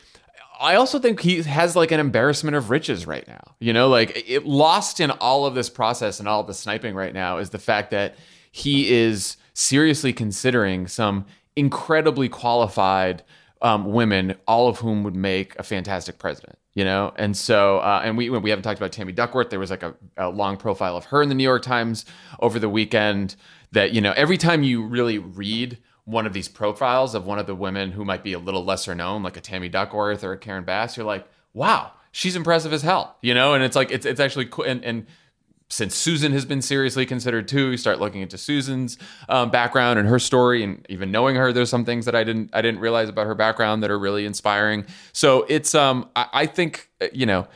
I also think he has like an embarrassment of riches right now. You know, like it lost in all of this process and all of the sniping right now is the fact that he is seriously considering some incredibly qualified um, women, all of whom would make a fantastic president. You know, and so uh, and we we haven't talked about Tammy Duckworth. There was like a, a long profile of her in the New York Times over the weekend. That you know, every time you really read one of these profiles of one of the women who might be a little lesser known, like a Tammy Duckworth or a Karen Bass, you're like, wow, she's impressive as hell, you know. And it's like it's it's actually cool. And, and since Susan has been seriously considered too, you start looking into Susan's um, background and her story, and even knowing her, there's some things that I didn't I didn't realize about her background that are really inspiring. So it's um I, I think uh, you know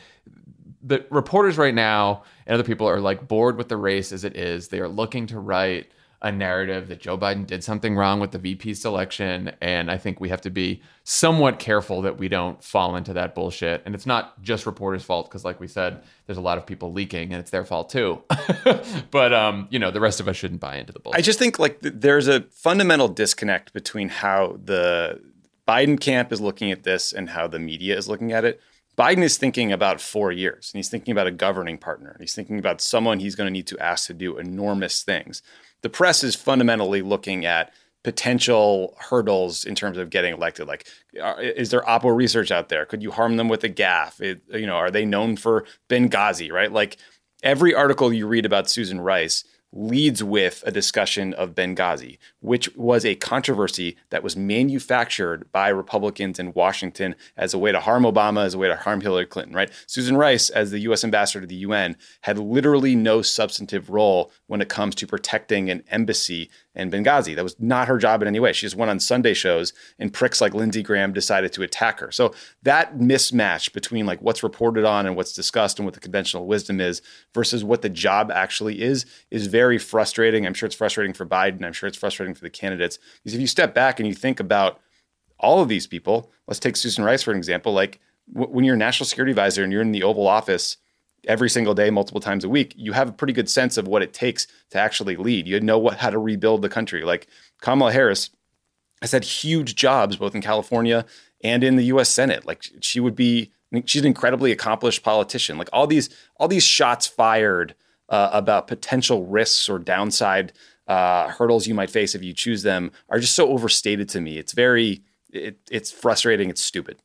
the reporters right now and other people are like bored with the race as it is. They are looking to write a narrative that Joe Biden did something wrong with the VP selection. And I think we have to be somewhat careful that we don't fall into that bullshit. And it's not just reporters' fault, because like we said, there's a lot of people leaking and it's their fault too. but, um, you know, the rest of us shouldn't buy into the bullshit. I just think like th- there's a fundamental disconnect between how the Biden camp is looking at this and how the media is looking at it. Biden is thinking about four years and he's thinking about a governing partner. He's thinking about someone he's going to need to ask to do enormous things the press is fundamentally looking at potential hurdles in terms of getting elected. Like, is there Oppo research out there? Could you harm them with a gaffe? It, you know, are they known for Benghazi? Right? Like every article you read about Susan Rice leads with a discussion of Benghazi, which was a controversy that was manufactured by Republicans in Washington as a way to harm Obama, as a way to harm Hillary Clinton, right? Susan Rice, as the US ambassador to the UN, had literally no substantive role when it comes to protecting an embassy in Benghazi. That was not her job in any way. She just went on Sunday shows and pricks like Lindsey Graham decided to attack her. So that mismatch between like what's reported on and what's discussed and what the conventional wisdom is versus what the job actually is is very frustrating. I'm sure it's frustrating for Biden. I'm sure it's frustrating for the candidates. Because if you step back and you think about all of these people, let's take Susan Rice for an example. Like w- when you're a national security advisor and you're in the Oval Office every single day, multiple times a week, you have a pretty good sense of what it takes to actually lead. You know what how to rebuild the country. Like Kamala Harris has had huge jobs both in California and in the U.S. Senate. Like she would be, she's an incredibly accomplished politician. Like all these all these shots fired uh, about potential risks or downside uh, hurdles you might face if you choose them are just so overstated to me. It's very, it, it's frustrating. It's stupid.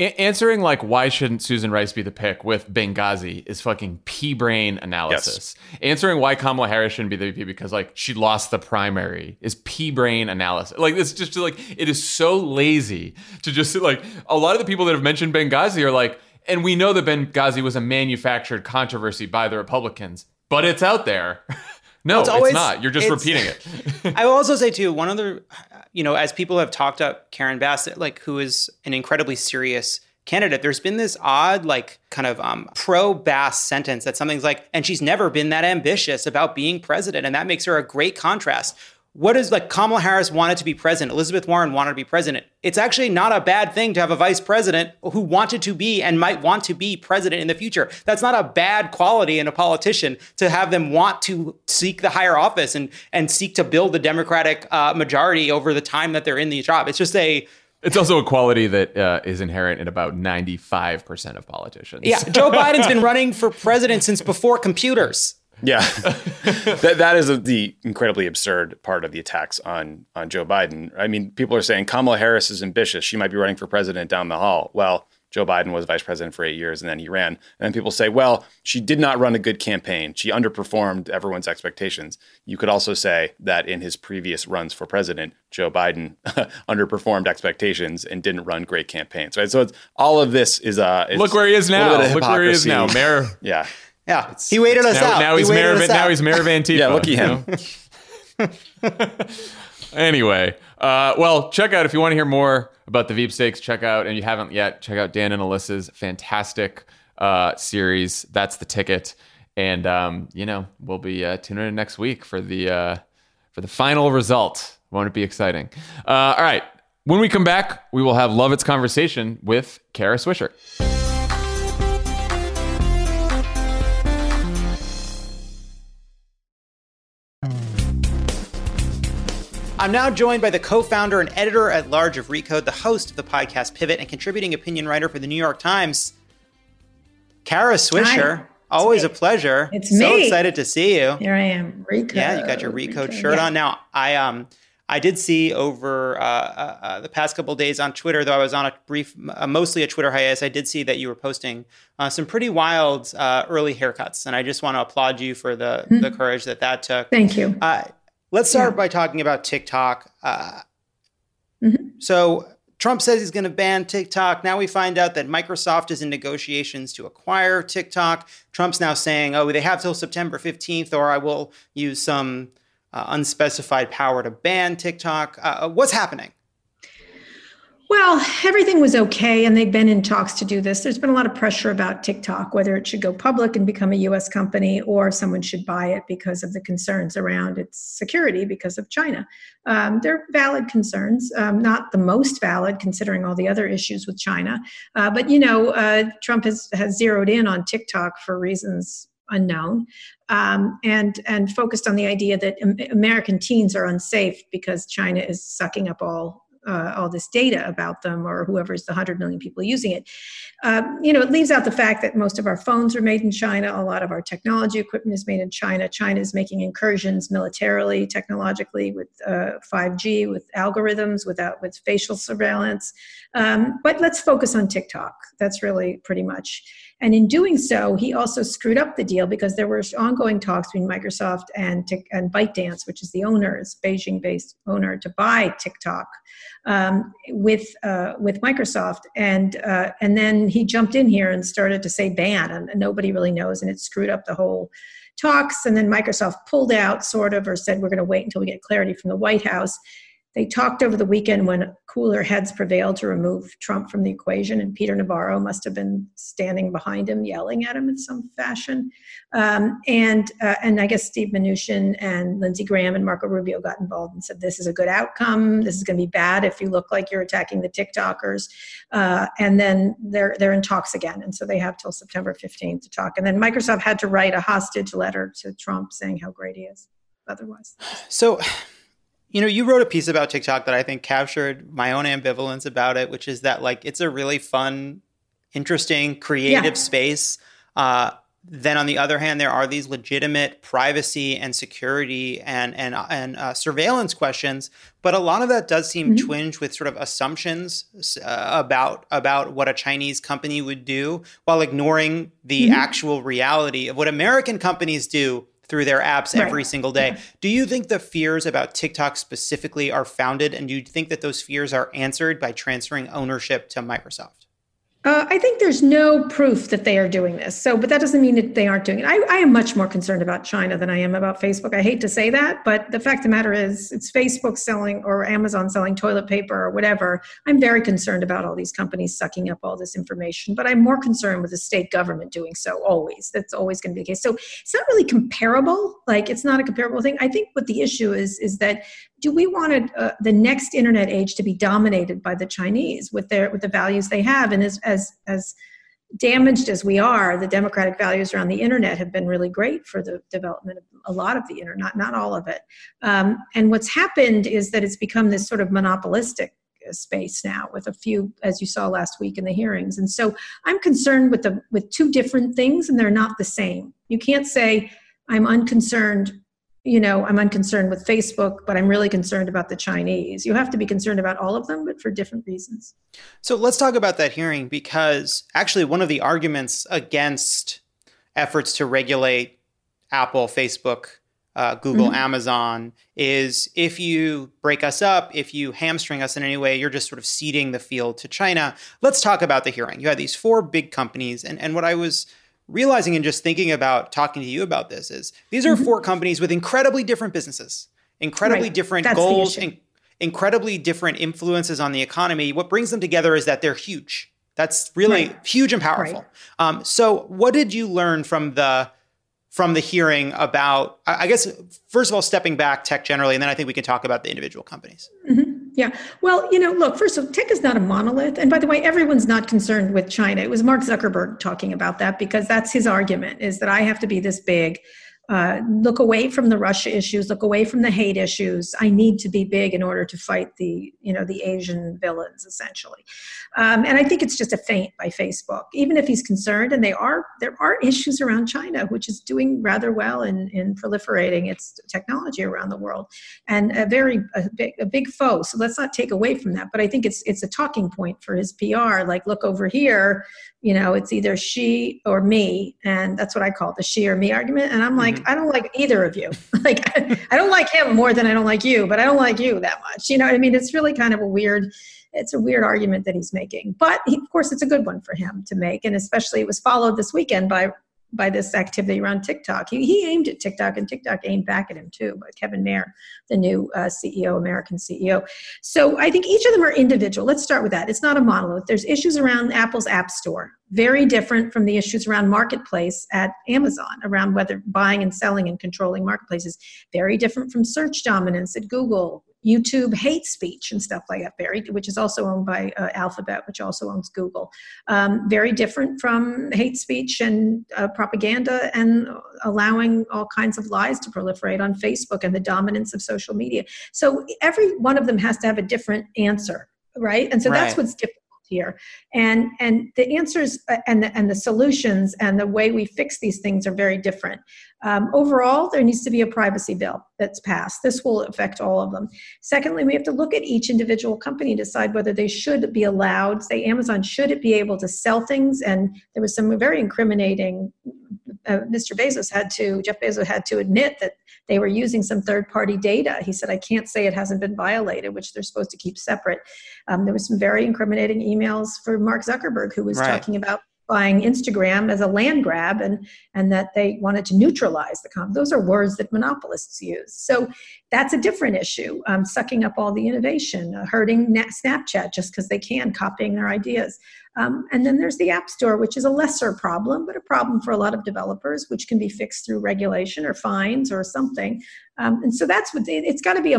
A- answering like why shouldn't Susan Rice be the pick with Benghazi is fucking pea brain analysis. Yes. Answering why Kamala Harris shouldn't be the VP because like she lost the primary is pea brain analysis. Like it's just like it is so lazy to just like a lot of the people that have mentioned Benghazi are like, and we know that Benghazi was a manufactured controversy by the Republicans, but it's out there. no, it's, always, it's, not. You're just repeating it. I will also say too, one other you know, as people have talked up Karen Bassett, like who is an incredibly serious candidate, there's been this odd, like, kind of um, pro Bass sentence that something's like, and she's never been that ambitious about being president. And that makes her a great contrast what is like Kamala Harris wanted to be president, Elizabeth Warren wanted to be president. It's actually not a bad thing to have a vice president who wanted to be and might want to be president in the future. That's not a bad quality in a politician to have them want to seek the higher office and and seek to build the Democratic uh, majority over the time that they're in the job. It's just a It's also a quality that uh, is inherent in about 95% of politicians. Yeah, Joe Biden's been running for president since before computers. Yeah, that that is a, the incredibly absurd part of the attacks on on Joe Biden. I mean, people are saying Kamala Harris is ambitious; she might be running for president down the hall. Well, Joe Biden was vice president for eight years and then he ran. And then people say, well, she did not run a good campaign. She underperformed everyone's expectations. You could also say that in his previous runs for president, Joe Biden underperformed expectations and didn't run great campaigns. Right. So it's, all of this is uh, look where he is now. Look where he is now, Mayor. yeah. Yeah. He waited us now, out. Now he's Mayor. Now he's Mayor of Antifa. yeah. Looky him. anyway, uh, well, check out if you want to hear more about the Veep Stakes. Check out, and you haven't yet, check out Dan and Alyssa's fantastic uh, series. That's the ticket, and um, you know we'll be uh, tuning in next week for the uh, for the final result. Won't it be exciting? Uh, all right. When we come back, we will have Lovett's conversation with Kara Swisher. I'm now joined by the co founder and editor at large of Recode, the host of the podcast Pivot, and contributing opinion writer for the New York Times, Kara Swisher. Hi. Always a pleasure. It's so me. So excited to see you. Here I am. Recode. Yeah, you got your Recode, Recode shirt yeah. on. Now, I um I did see over uh, uh, uh, the past couple days on Twitter, though I was on a brief, uh, mostly a Twitter hiatus. I did see that you were posting uh, some pretty wild uh, early haircuts, and I just want to applaud you for the mm-hmm. the courage that that took. Thank you. Let's start yeah. by talking about TikTok. Uh, mm-hmm. So Trump says he's going to ban TikTok. Now we find out that Microsoft is in negotiations to acquire TikTok. Trump's now saying, "Oh, they have till September 15th, or I will use some uh, unspecified power to ban TikTok." Uh, what's happening? Well, everything was okay, and they've been in talks to do this. There's been a lot of pressure about TikTok, whether it should go public and become a US company or someone should buy it because of the concerns around its security because of China. Um, they're valid concerns, um, not the most valid considering all the other issues with China. Uh, but, you know, uh, Trump has, has zeroed in on TikTok for reasons unknown um, and and focused on the idea that American teens are unsafe because China is sucking up all uh, all this data about them or whoever's the 100 million people using it. Um, you know, it leaves out the fact that most of our phones are made in China. A lot of our technology equipment is made in China. China is making incursions militarily, technologically, with uh, 5G, with algorithms, without with facial surveillance. Um, but let's focus on TikTok. That's really pretty much. And in doing so, he also screwed up the deal because there were ongoing talks between Microsoft and, and ByteDance, which is the owner, is Beijing-based owner, to buy TikTok um, with uh, with Microsoft, and uh, and then he jumped in here and started to say ban, and nobody really knows, and it screwed up the whole talks. And then Microsoft pulled out, sort of, or said we're going to wait until we get clarity from the White House. They talked over the weekend when cooler heads prevailed to remove Trump from the equation, and Peter Navarro must have been standing behind him, yelling at him in some fashion. Um, and uh, and I guess Steve Mnuchin and Lindsey Graham and Marco Rubio got involved and said this is a good outcome. This is going to be bad if you look like you're attacking the TikTokers. Uh, and then they're they're in talks again, and so they have till September 15th to talk. And then Microsoft had to write a hostage letter to Trump saying how great he is. Otherwise, so you know, you wrote a piece about TikTok that I think captured my own ambivalence about it, which is that like it's a really fun, interesting, creative yeah. space. Uh, then on the other hand, there are these legitimate privacy and security and and and uh, surveillance questions, but a lot of that does seem mm-hmm. twinged with sort of assumptions uh, about about what a Chinese company would do, while ignoring the mm-hmm. actual reality of what American companies do through their apps right. every single day. Yeah. Do you think the fears about TikTok specifically are founded? And do you think that those fears are answered by transferring ownership to Microsoft? Uh, I think there's no proof that they are doing this. So, but that doesn't mean that they aren't doing it. I, I, am much more concerned about China than I am about Facebook. I hate to say that, but the fact of the matter is, it's Facebook selling or Amazon selling toilet paper or whatever. I'm very concerned about all these companies sucking up all this information, but I'm more concerned with the state government doing so always. That's always going to be the case. So, it's not really comparable. Like, it's not a comparable thing. I think what the issue is is that do we want uh, the next internet age to be dominated by the Chinese with their with the values they have? And as as as damaged as we are, the democratic values around the internet have been really great for the development of a lot of the internet, not all of it. Um, and what's happened is that it's become this sort of monopolistic space now with a few as you saw last week in the hearings and so i'm concerned with the with two different things and they're not the same you can't say i'm unconcerned you know i'm unconcerned with facebook but i'm really concerned about the chinese you have to be concerned about all of them but for different reasons so let's talk about that hearing because actually one of the arguments against efforts to regulate apple facebook uh, Google, mm-hmm. Amazon, is if you break us up, if you hamstring us in any way, you're just sort of ceding the field to China. Let's talk about the hearing. You had these four big companies, and, and what I was realizing and just thinking about talking to you about this is these are mm-hmm. four companies with incredibly different businesses, incredibly right. different That's goals, in, incredibly different influences on the economy. What brings them together is that they're huge. That's really right. huge and powerful. Right. Um, so, what did you learn from the from the hearing about, I guess, first of all, stepping back tech generally, and then I think we can talk about the individual companies. Mm-hmm. Yeah. Well, you know, look, first of all, tech is not a monolith. And by the way, everyone's not concerned with China. It was Mark Zuckerberg talking about that because that's his argument is that I have to be this big uh, look away from the Russia issues, look away from the hate issues. I need to be big in order to fight the, you know, the Asian villains, essentially. Um, and I think it's just a feint by Facebook, even if he's concerned. And they are, there are issues around China, which is doing rather well in, in proliferating its technology around the world, and a very a big, a big foe. So let's not take away from that. But I think it's it's a talking point for his PR. Like, look over here you know it's either Xi or me and that's what i call the Xi or me argument and i'm like mm-hmm. i don't like either of you like i don't like him more than i don't like you but i don't like you that much you know i mean it's really kind of a weird it's a weird argument that he's making but he, of course it's a good one for him to make and especially it was followed this weekend by by this activity around TikTok. He, he aimed at TikTok, and TikTok aimed back at him too. But Kevin Mayer, the new uh, CEO, American CEO. So I think each of them are individual. Let's start with that. It's not a monolith. There's issues around Apple's App Store, very different from the issues around marketplace at Amazon, around whether buying and selling and controlling marketplaces. Very different from search dominance at Google, YouTube hate speech and stuff like that, very, which is also owned by uh, Alphabet, which also owns Google. Um, very different from hate speech and uh, propaganda and allowing all kinds of lies to proliferate on Facebook and the dominance of social media. So every one of them has to have a different answer, right? And so right. that's what's different here and and the answers uh, and the, and the solutions and the way we fix these things are very different um, overall there needs to be a privacy bill that's passed this will affect all of them secondly we have to look at each individual company and decide whether they should be allowed say amazon should it be able to sell things and there was some very incriminating uh, Mr. Bezos had to, Jeff Bezos had to admit that they were using some third party data. He said, I can't say it hasn't been violated, which they're supposed to keep separate. Um, there was some very incriminating emails for Mark Zuckerberg, who was right. talking about buying Instagram as a land grab and, and that they wanted to neutralize the comp. Those are words that monopolists use. So that's a different issue, um, sucking up all the innovation, uh, hurting Snapchat just because they can, copying their ideas. Um, and then there's the App Store, which is a lesser problem, but a problem for a lot of developers, which can be fixed through regulation or fines or something. Um, and so that's what it's got to be a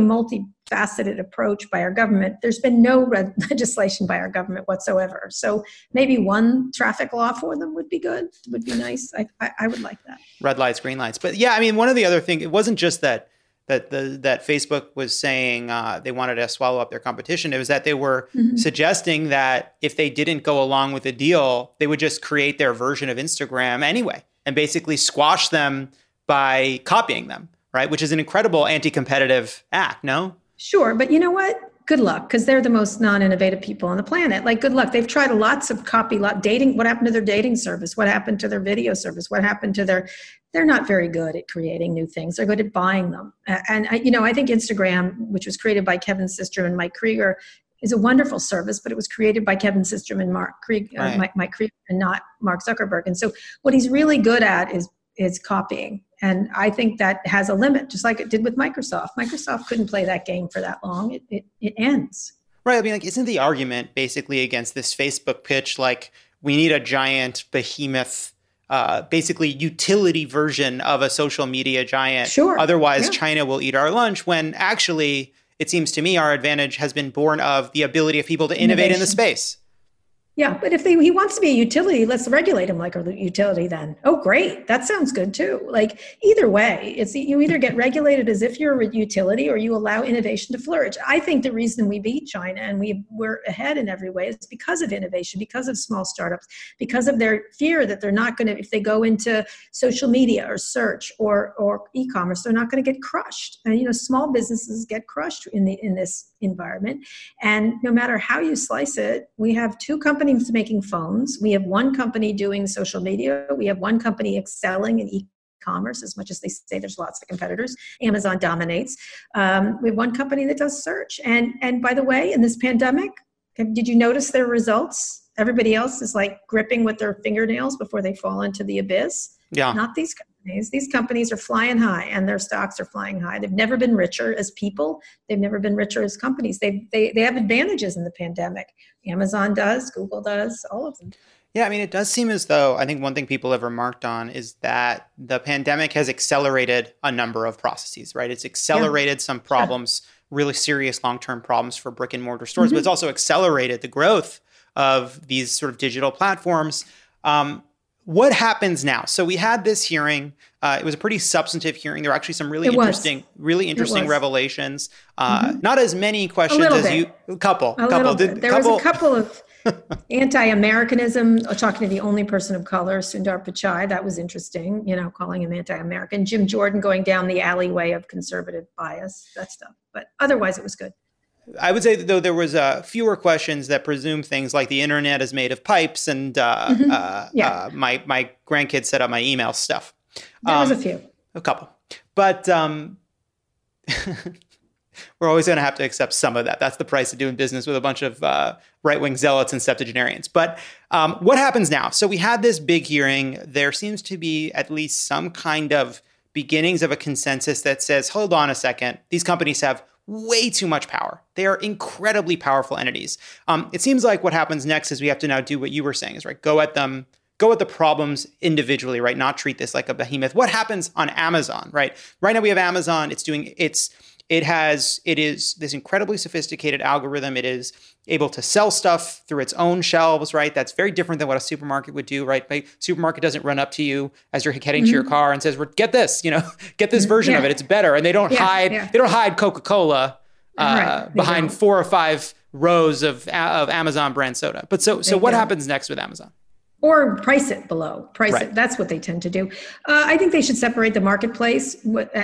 multifaceted approach by our government. There's been no red legislation by our government whatsoever. So maybe one traffic law for them would be good, would be nice. I, I, I would like that. Red lights, green lights. But yeah, I mean, one of the other things, it wasn't just that that the, that Facebook was saying uh, they wanted to swallow up their competition. It was that they were mm-hmm. suggesting that if they didn't go along with the deal, they would just create their version of Instagram anyway and basically squash them by copying them, right? Which is an incredible anti-competitive act. No. Sure, but you know what? good luck because they're the most non-innovative people on the planet like good luck they've tried lots of copy lot dating what happened to their dating service what happened to their video service what happened to their they're not very good at creating new things they're good at buying them and I, you know i think instagram which was created by kevin systrom and mike krieger is a wonderful service, but it was created by Kevin Systrom and Mark Krieg, uh. Mike, Mike Krieger and not Mark Zuckerberg. And so what he's really good at is is copying. And I think that has a limit, just like it did with Microsoft. Microsoft couldn't play that game for that long. It, it, it ends. Right. I mean, like, isn't the argument basically against this Facebook pitch like we need a giant behemoth, uh, basically utility version of a social media giant? Sure. Otherwise, yeah. China will eat our lunch. When actually, it seems to me our advantage has been born of the ability of people to innovate Innovation. in the space. Yeah, but if they, he wants to be a utility, let's regulate him like a utility then. Oh, great. That sounds good too. Like either way, it's you either get regulated as if you're a utility or you allow innovation to flourish. I think the reason we beat China and we we're ahead in every way is because of innovation, because of small startups, because of their fear that they're not going to if they go into social media or search or or e-commerce, they're not going to get crushed. And you know, small businesses get crushed in the in this environment. And no matter how you slice it, we have two companies making phones. We have one company doing social media. We have one company excelling in e commerce as much as they say there's lots of competitors. Amazon dominates. Um, we have one company that does search. And and by the way in this pandemic did you notice their results? Everybody else is like gripping with their fingernails before they fall into the abyss. Yeah. Not these companies. These companies are flying high and their stocks are flying high. They've never been richer as people. They've never been richer as companies. They, they, they have advantages in the pandemic. Amazon does, Google does, all of them. Yeah, I mean, it does seem as though I think one thing people have remarked on is that the pandemic has accelerated a number of processes, right? It's accelerated yeah. some problems, really serious long term problems for brick and mortar stores, mm-hmm. but it's also accelerated the growth of these sort of digital platforms. Um, what happens now? So we had this hearing. Uh, it was a pretty substantive hearing. There were actually some really it interesting, was. really interesting revelations. Uh, mm-hmm. Not as many questions as bit. you. A couple. A couple. Did, there couple. was a couple of anti-Americanism. Uh, talking to the only person of color, Sundar Pichai. That was interesting. You know, calling him anti-American. Jim Jordan going down the alleyway of conservative bias. That stuff. But otherwise, it was good. I would say though there was uh, fewer questions that presume things like the internet is made of pipes, and uh, mm-hmm. uh, yeah. Uh, my my grandkids set up my email stuff. There um, was a um, few, a couple, but um, we're always going to have to accept some of that. That's the price of doing business with a bunch of uh, right wing zealots and septuagenarians. But um, what happens now? So we had this big hearing. There seems to be at least some kind of beginnings of a consensus that says, hold on a second, these companies have way too much power. They are incredibly powerful entities. Um, it seems like what happens next is we have to now do what you were saying is right, go at them, go at the problems individually, right? Not treat this like a behemoth. What happens on Amazon, right? Right now we have Amazon. It's doing it's it has it is this incredibly sophisticated algorithm. It is able to sell stuff through its own shelves, right? That's very different than what a supermarket would do, right? A supermarket doesn't run up to you as you're heading mm-hmm. to your mm-hmm. car and says, "Get this, you know, get this mm-hmm. version yeah. of it. It's better." And they don't yeah, hide yeah. they don't hide Coca Cola uh, right. behind don't. four or five rows of of Amazon brand soda. But so so they what don't. happens next with Amazon? Or price it below. Price right. it that's what they tend to do. Uh, i think they should separate the marketplace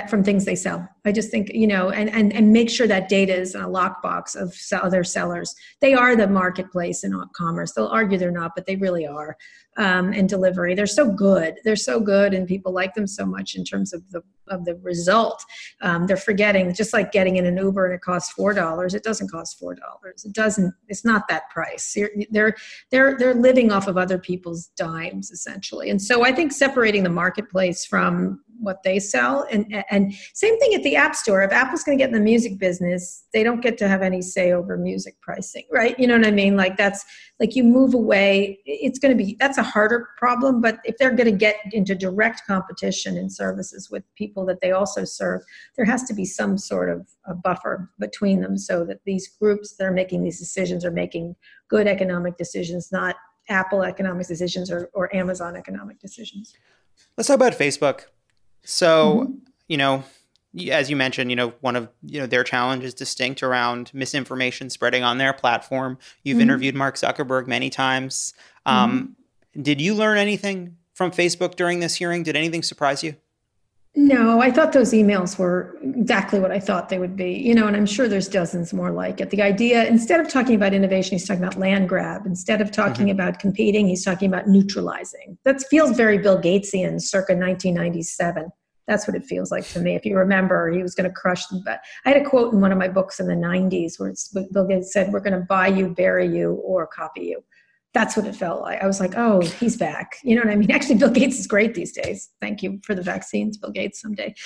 from things they sell. I just think you know and and, and make sure that data is in a lockbox of other sellers. They are the marketplace in commerce. They'll argue they're not but they really are um, and delivery. They're so good. They're so good, and people like them so much in terms of the of the result. Um, they're forgetting just like getting in an Uber and it costs four dollars. It doesn't cost four dollars. It doesn't. It's not that price. they're they're they're living off of other people's dimes essentially. And so I think separating the marketplace from what they sell. And and same thing at the app store. If apple's going to get in the music business they don't get to have any say over music pricing right? You know what i mean? Like that's like you move away. It's going to be that's a harder problem but if they're going to get into direct competition in services with people that they also serve there has to be some sort of a buffer between them so that these groups that are making these decisions are making good economic decisions not apple economic decisions or, or amazon economic decisions. Let's talk about facebook so, mm-hmm. you know, as you mentioned, you know, one of you know their challenge is distinct around misinformation spreading on their platform. You've mm-hmm. interviewed Mark Zuckerberg many times. Um, mm-hmm. Did you learn anything from Facebook during this hearing? Did anything surprise you? No, I thought those emails were exactly what I thought they would be. You know, and I'm sure there's dozens more like it. The idea, instead of talking about innovation, he's talking about land grab. Instead of talking mm-hmm. about competing, he's talking about neutralizing. That feels very Bill Gatesian, circa 1997. That's what it feels like to me. If you remember, he was going to crush them. But I had a quote in one of my books in the 90s where Bill Gates said, We're going to buy you, bury you, or copy you that's what it felt like. I was like, oh, he's back. You know what I mean? Actually, Bill Gates is great these days. Thank you for the vaccines, Bill Gates, someday.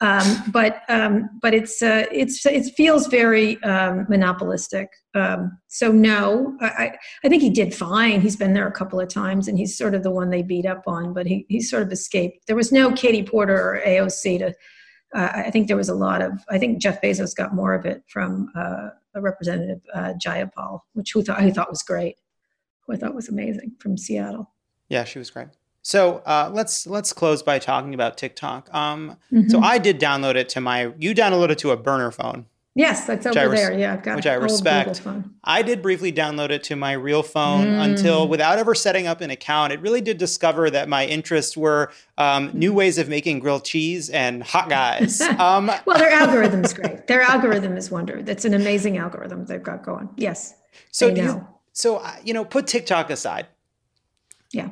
Um, but um, but it's uh, it's it feels very um, monopolistic. Um, so no, I I think he did fine. He's been there a couple of times, and he's sort of the one they beat up on. But he he sort of escaped. There was no Katie Porter or AOC to. Uh, I think there was a lot of. I think Jeff Bezos got more of it from uh, a representative uh, Jayapal, which who thought who thought was great. Who I thought was amazing from Seattle. Yeah, she was great. So uh, let's let's close by talking about TikTok. Um, mm-hmm. So I did download it to my. You downloaded it to a burner phone. Yes, that's over res- there. Yeah, I've got which I respect. I did briefly download it to my real phone mm. until, without ever setting up an account, it really did discover that my interests were um, new ways of making grilled cheese and hot guys. Um, well, their algorithm is great. Their algorithm is wonder. That's an amazing algorithm they've got going. Yes. So do you, so uh, you know, put TikTok aside. Yeah.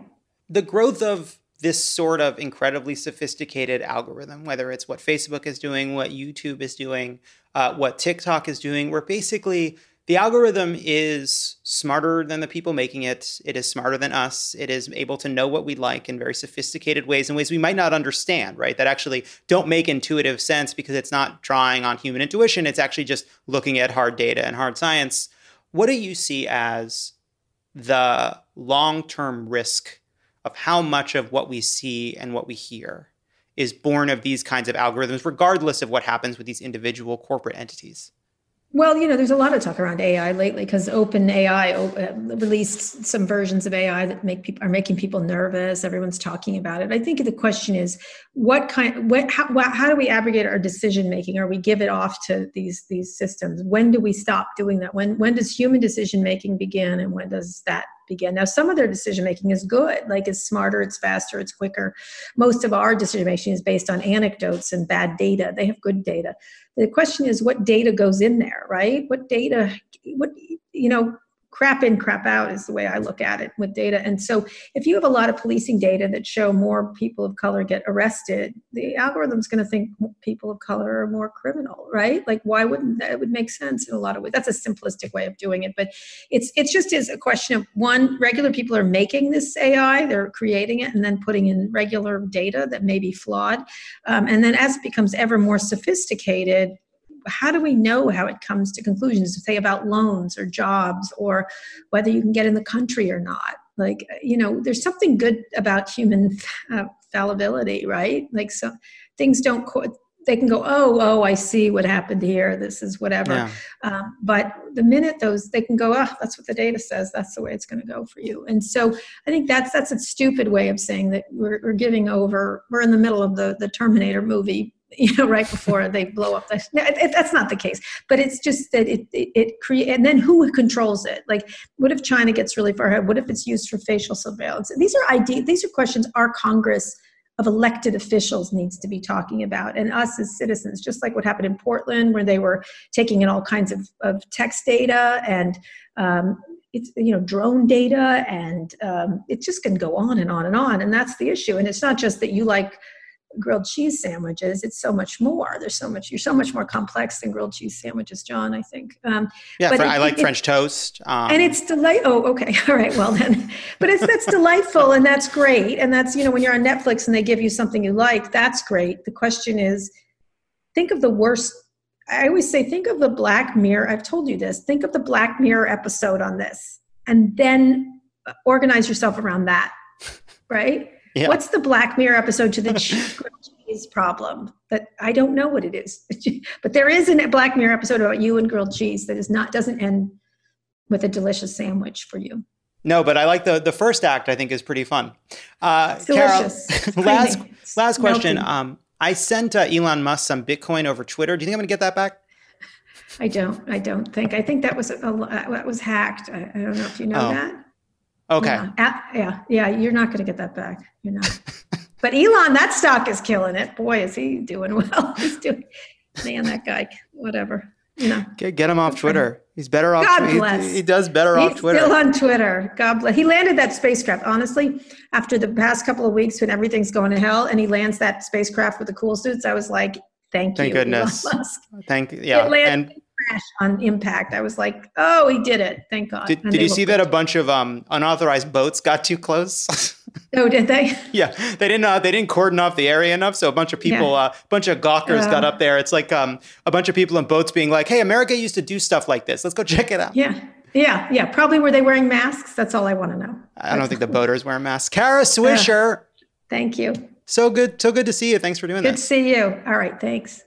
The growth of this sort of incredibly sophisticated algorithm, whether it's what Facebook is doing, what YouTube is doing, uh, what TikTok is doing, where basically the algorithm is smarter than the people making it. It is smarter than us. It is able to know what we like in very sophisticated ways, in ways we might not understand, right? That actually don't make intuitive sense because it's not drawing on human intuition. It's actually just looking at hard data and hard science. What do you see as the long term risk of how much of what we see and what we hear is born of these kinds of algorithms, regardless of what happens with these individual corporate entities. Well, you know, there's a lot of talk around AI lately because OpenAI uh, released some versions of AI that make people are making people nervous. Everyone's talking about it. I think the question is, what kind, what, how, how do we abrogate our decision making, or we give it off to these these systems? When do we stop doing that? When when does human decision making begin, and when does that begin. Now, some of their decision making is good, like it's smarter, it's faster, it's quicker. Most of our decision making is based on anecdotes and bad data. They have good data. The question is what data goes in there, right? What data, what, you know, crap in, crap out is the way I look at it with data. And so if you have a lot of policing data that show more people of color get arrested, the algorithm's going to think people of color are more criminal, right? Like why wouldn't that it would make sense in a lot of ways. That's a simplistic way of doing it, but it's it's just is a question of one regular people are making this AI, they're creating it and then putting in regular data that may be flawed. Um, and then as it becomes ever more sophisticated, how do we know how it comes to conclusions, to say about loans or jobs or whether you can get in the country or not? Like, you know, there's something good about human uh, fallibility, right? Like, so things don't. Co- they can go, oh, oh, I see what happened here. This is whatever. Yeah. Um, but the minute those, they can go, oh, that's what the data says. That's the way it's going to go for you. And so I think that's that's a stupid way of saying that we're, we're giving over. We're in the middle of the the Terminator movie you know right before they blow up the, it, that's not the case. But it's just that it it, it and then who controls it? Like what if china gets really far ahead? What if it's used for facial surveillance? These are idea these are questions our congress of elected officials needs to be talking about. And us as citizens just like what happened in portland where they were taking in all kinds of, of text data and um, it's you know drone data and um, it just can go on and on and on. And that's the issue. And it's not just that you like grilled cheese sandwiches it's so much more. There's so much you're so much more complex than grilled cheese sandwiches john i think. Um, yeah but i like it, french toast um, and it's delight oh okay all right well then. But it's that's delightful and that's great. And that's you know when you're on netflix and they give you something you like that's great. The question is think of the worst i always say think of the black mirror i've told you this think of the black mirror episode on this and then organize yourself around that right yeah. What's the Black Mirror episode to the cheese problem? That I don't know what it is, but there is a Black Mirror episode about you and grilled cheese that is not doesn't end with a delicious sandwich for you. No, but I like the the first act. I think is pretty fun. Uh, delicious. Kara, last last question. Um, I sent uh, Elon Musk some Bitcoin over Twitter. Do you think I'm going to get that back? I don't. I don't think. I think that was a, a that was hacked. I, I, don't know if you know oh. that. Okay. Yeah, yeah, yeah. You're not going to get that back. You're not. but Elon, that stock is killing it. Boy, is he doing well. He's doing. Man, that guy. Whatever. You know. Get, get him off Twitter. He's better off. God bless. He, he does better He's off Twitter. Still on Twitter. God bless. He landed that spacecraft. Honestly, after the past couple of weeks when everything's going to hell, and he lands that spacecraft with the cool suits, I was like, "Thank, you. Thank you, goodness. Thank you. yeah." It landed, and crash on impact. I was like, oh, he did it. Thank God. Did, did you see that a bunch of um, unauthorized boats got too close? oh, did they? yeah, they didn't. Uh, they didn't cordon off the area enough, so a bunch of people, a yeah. uh, bunch of gawkers uh, got up there. It's like um, a bunch of people in boats being like, "Hey, America used to do stuff like this. Let's go check it out." Yeah. Yeah, yeah. Probably were they wearing masks? That's all I want to know. I don't think the boaters wear masks. Kara Swisher. thank you. So good, so good to see you. Thanks for doing good this. Good to see you. All right, thanks.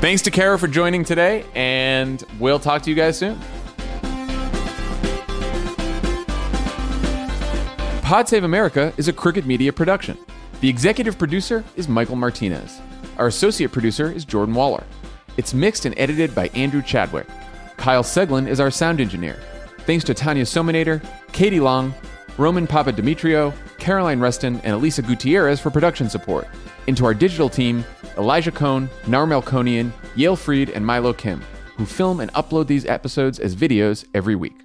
Thanks to Kara for joining today, and we'll talk to you guys soon. Pod Save America is a Crooked Media production. The executive producer is Michael Martinez. Our associate producer is Jordan Waller. It's mixed and edited by Andrew Chadwick. Kyle Seglin is our sound engineer. Thanks to Tanya Somanader, Katie Long, Roman Papadimitriou, Caroline Reston, and Elisa Gutierrez for production support. Into our digital team, Elijah Cone, Nar Melkonian, Yael Freed, and Milo Kim, who film and upload these episodes as videos every week.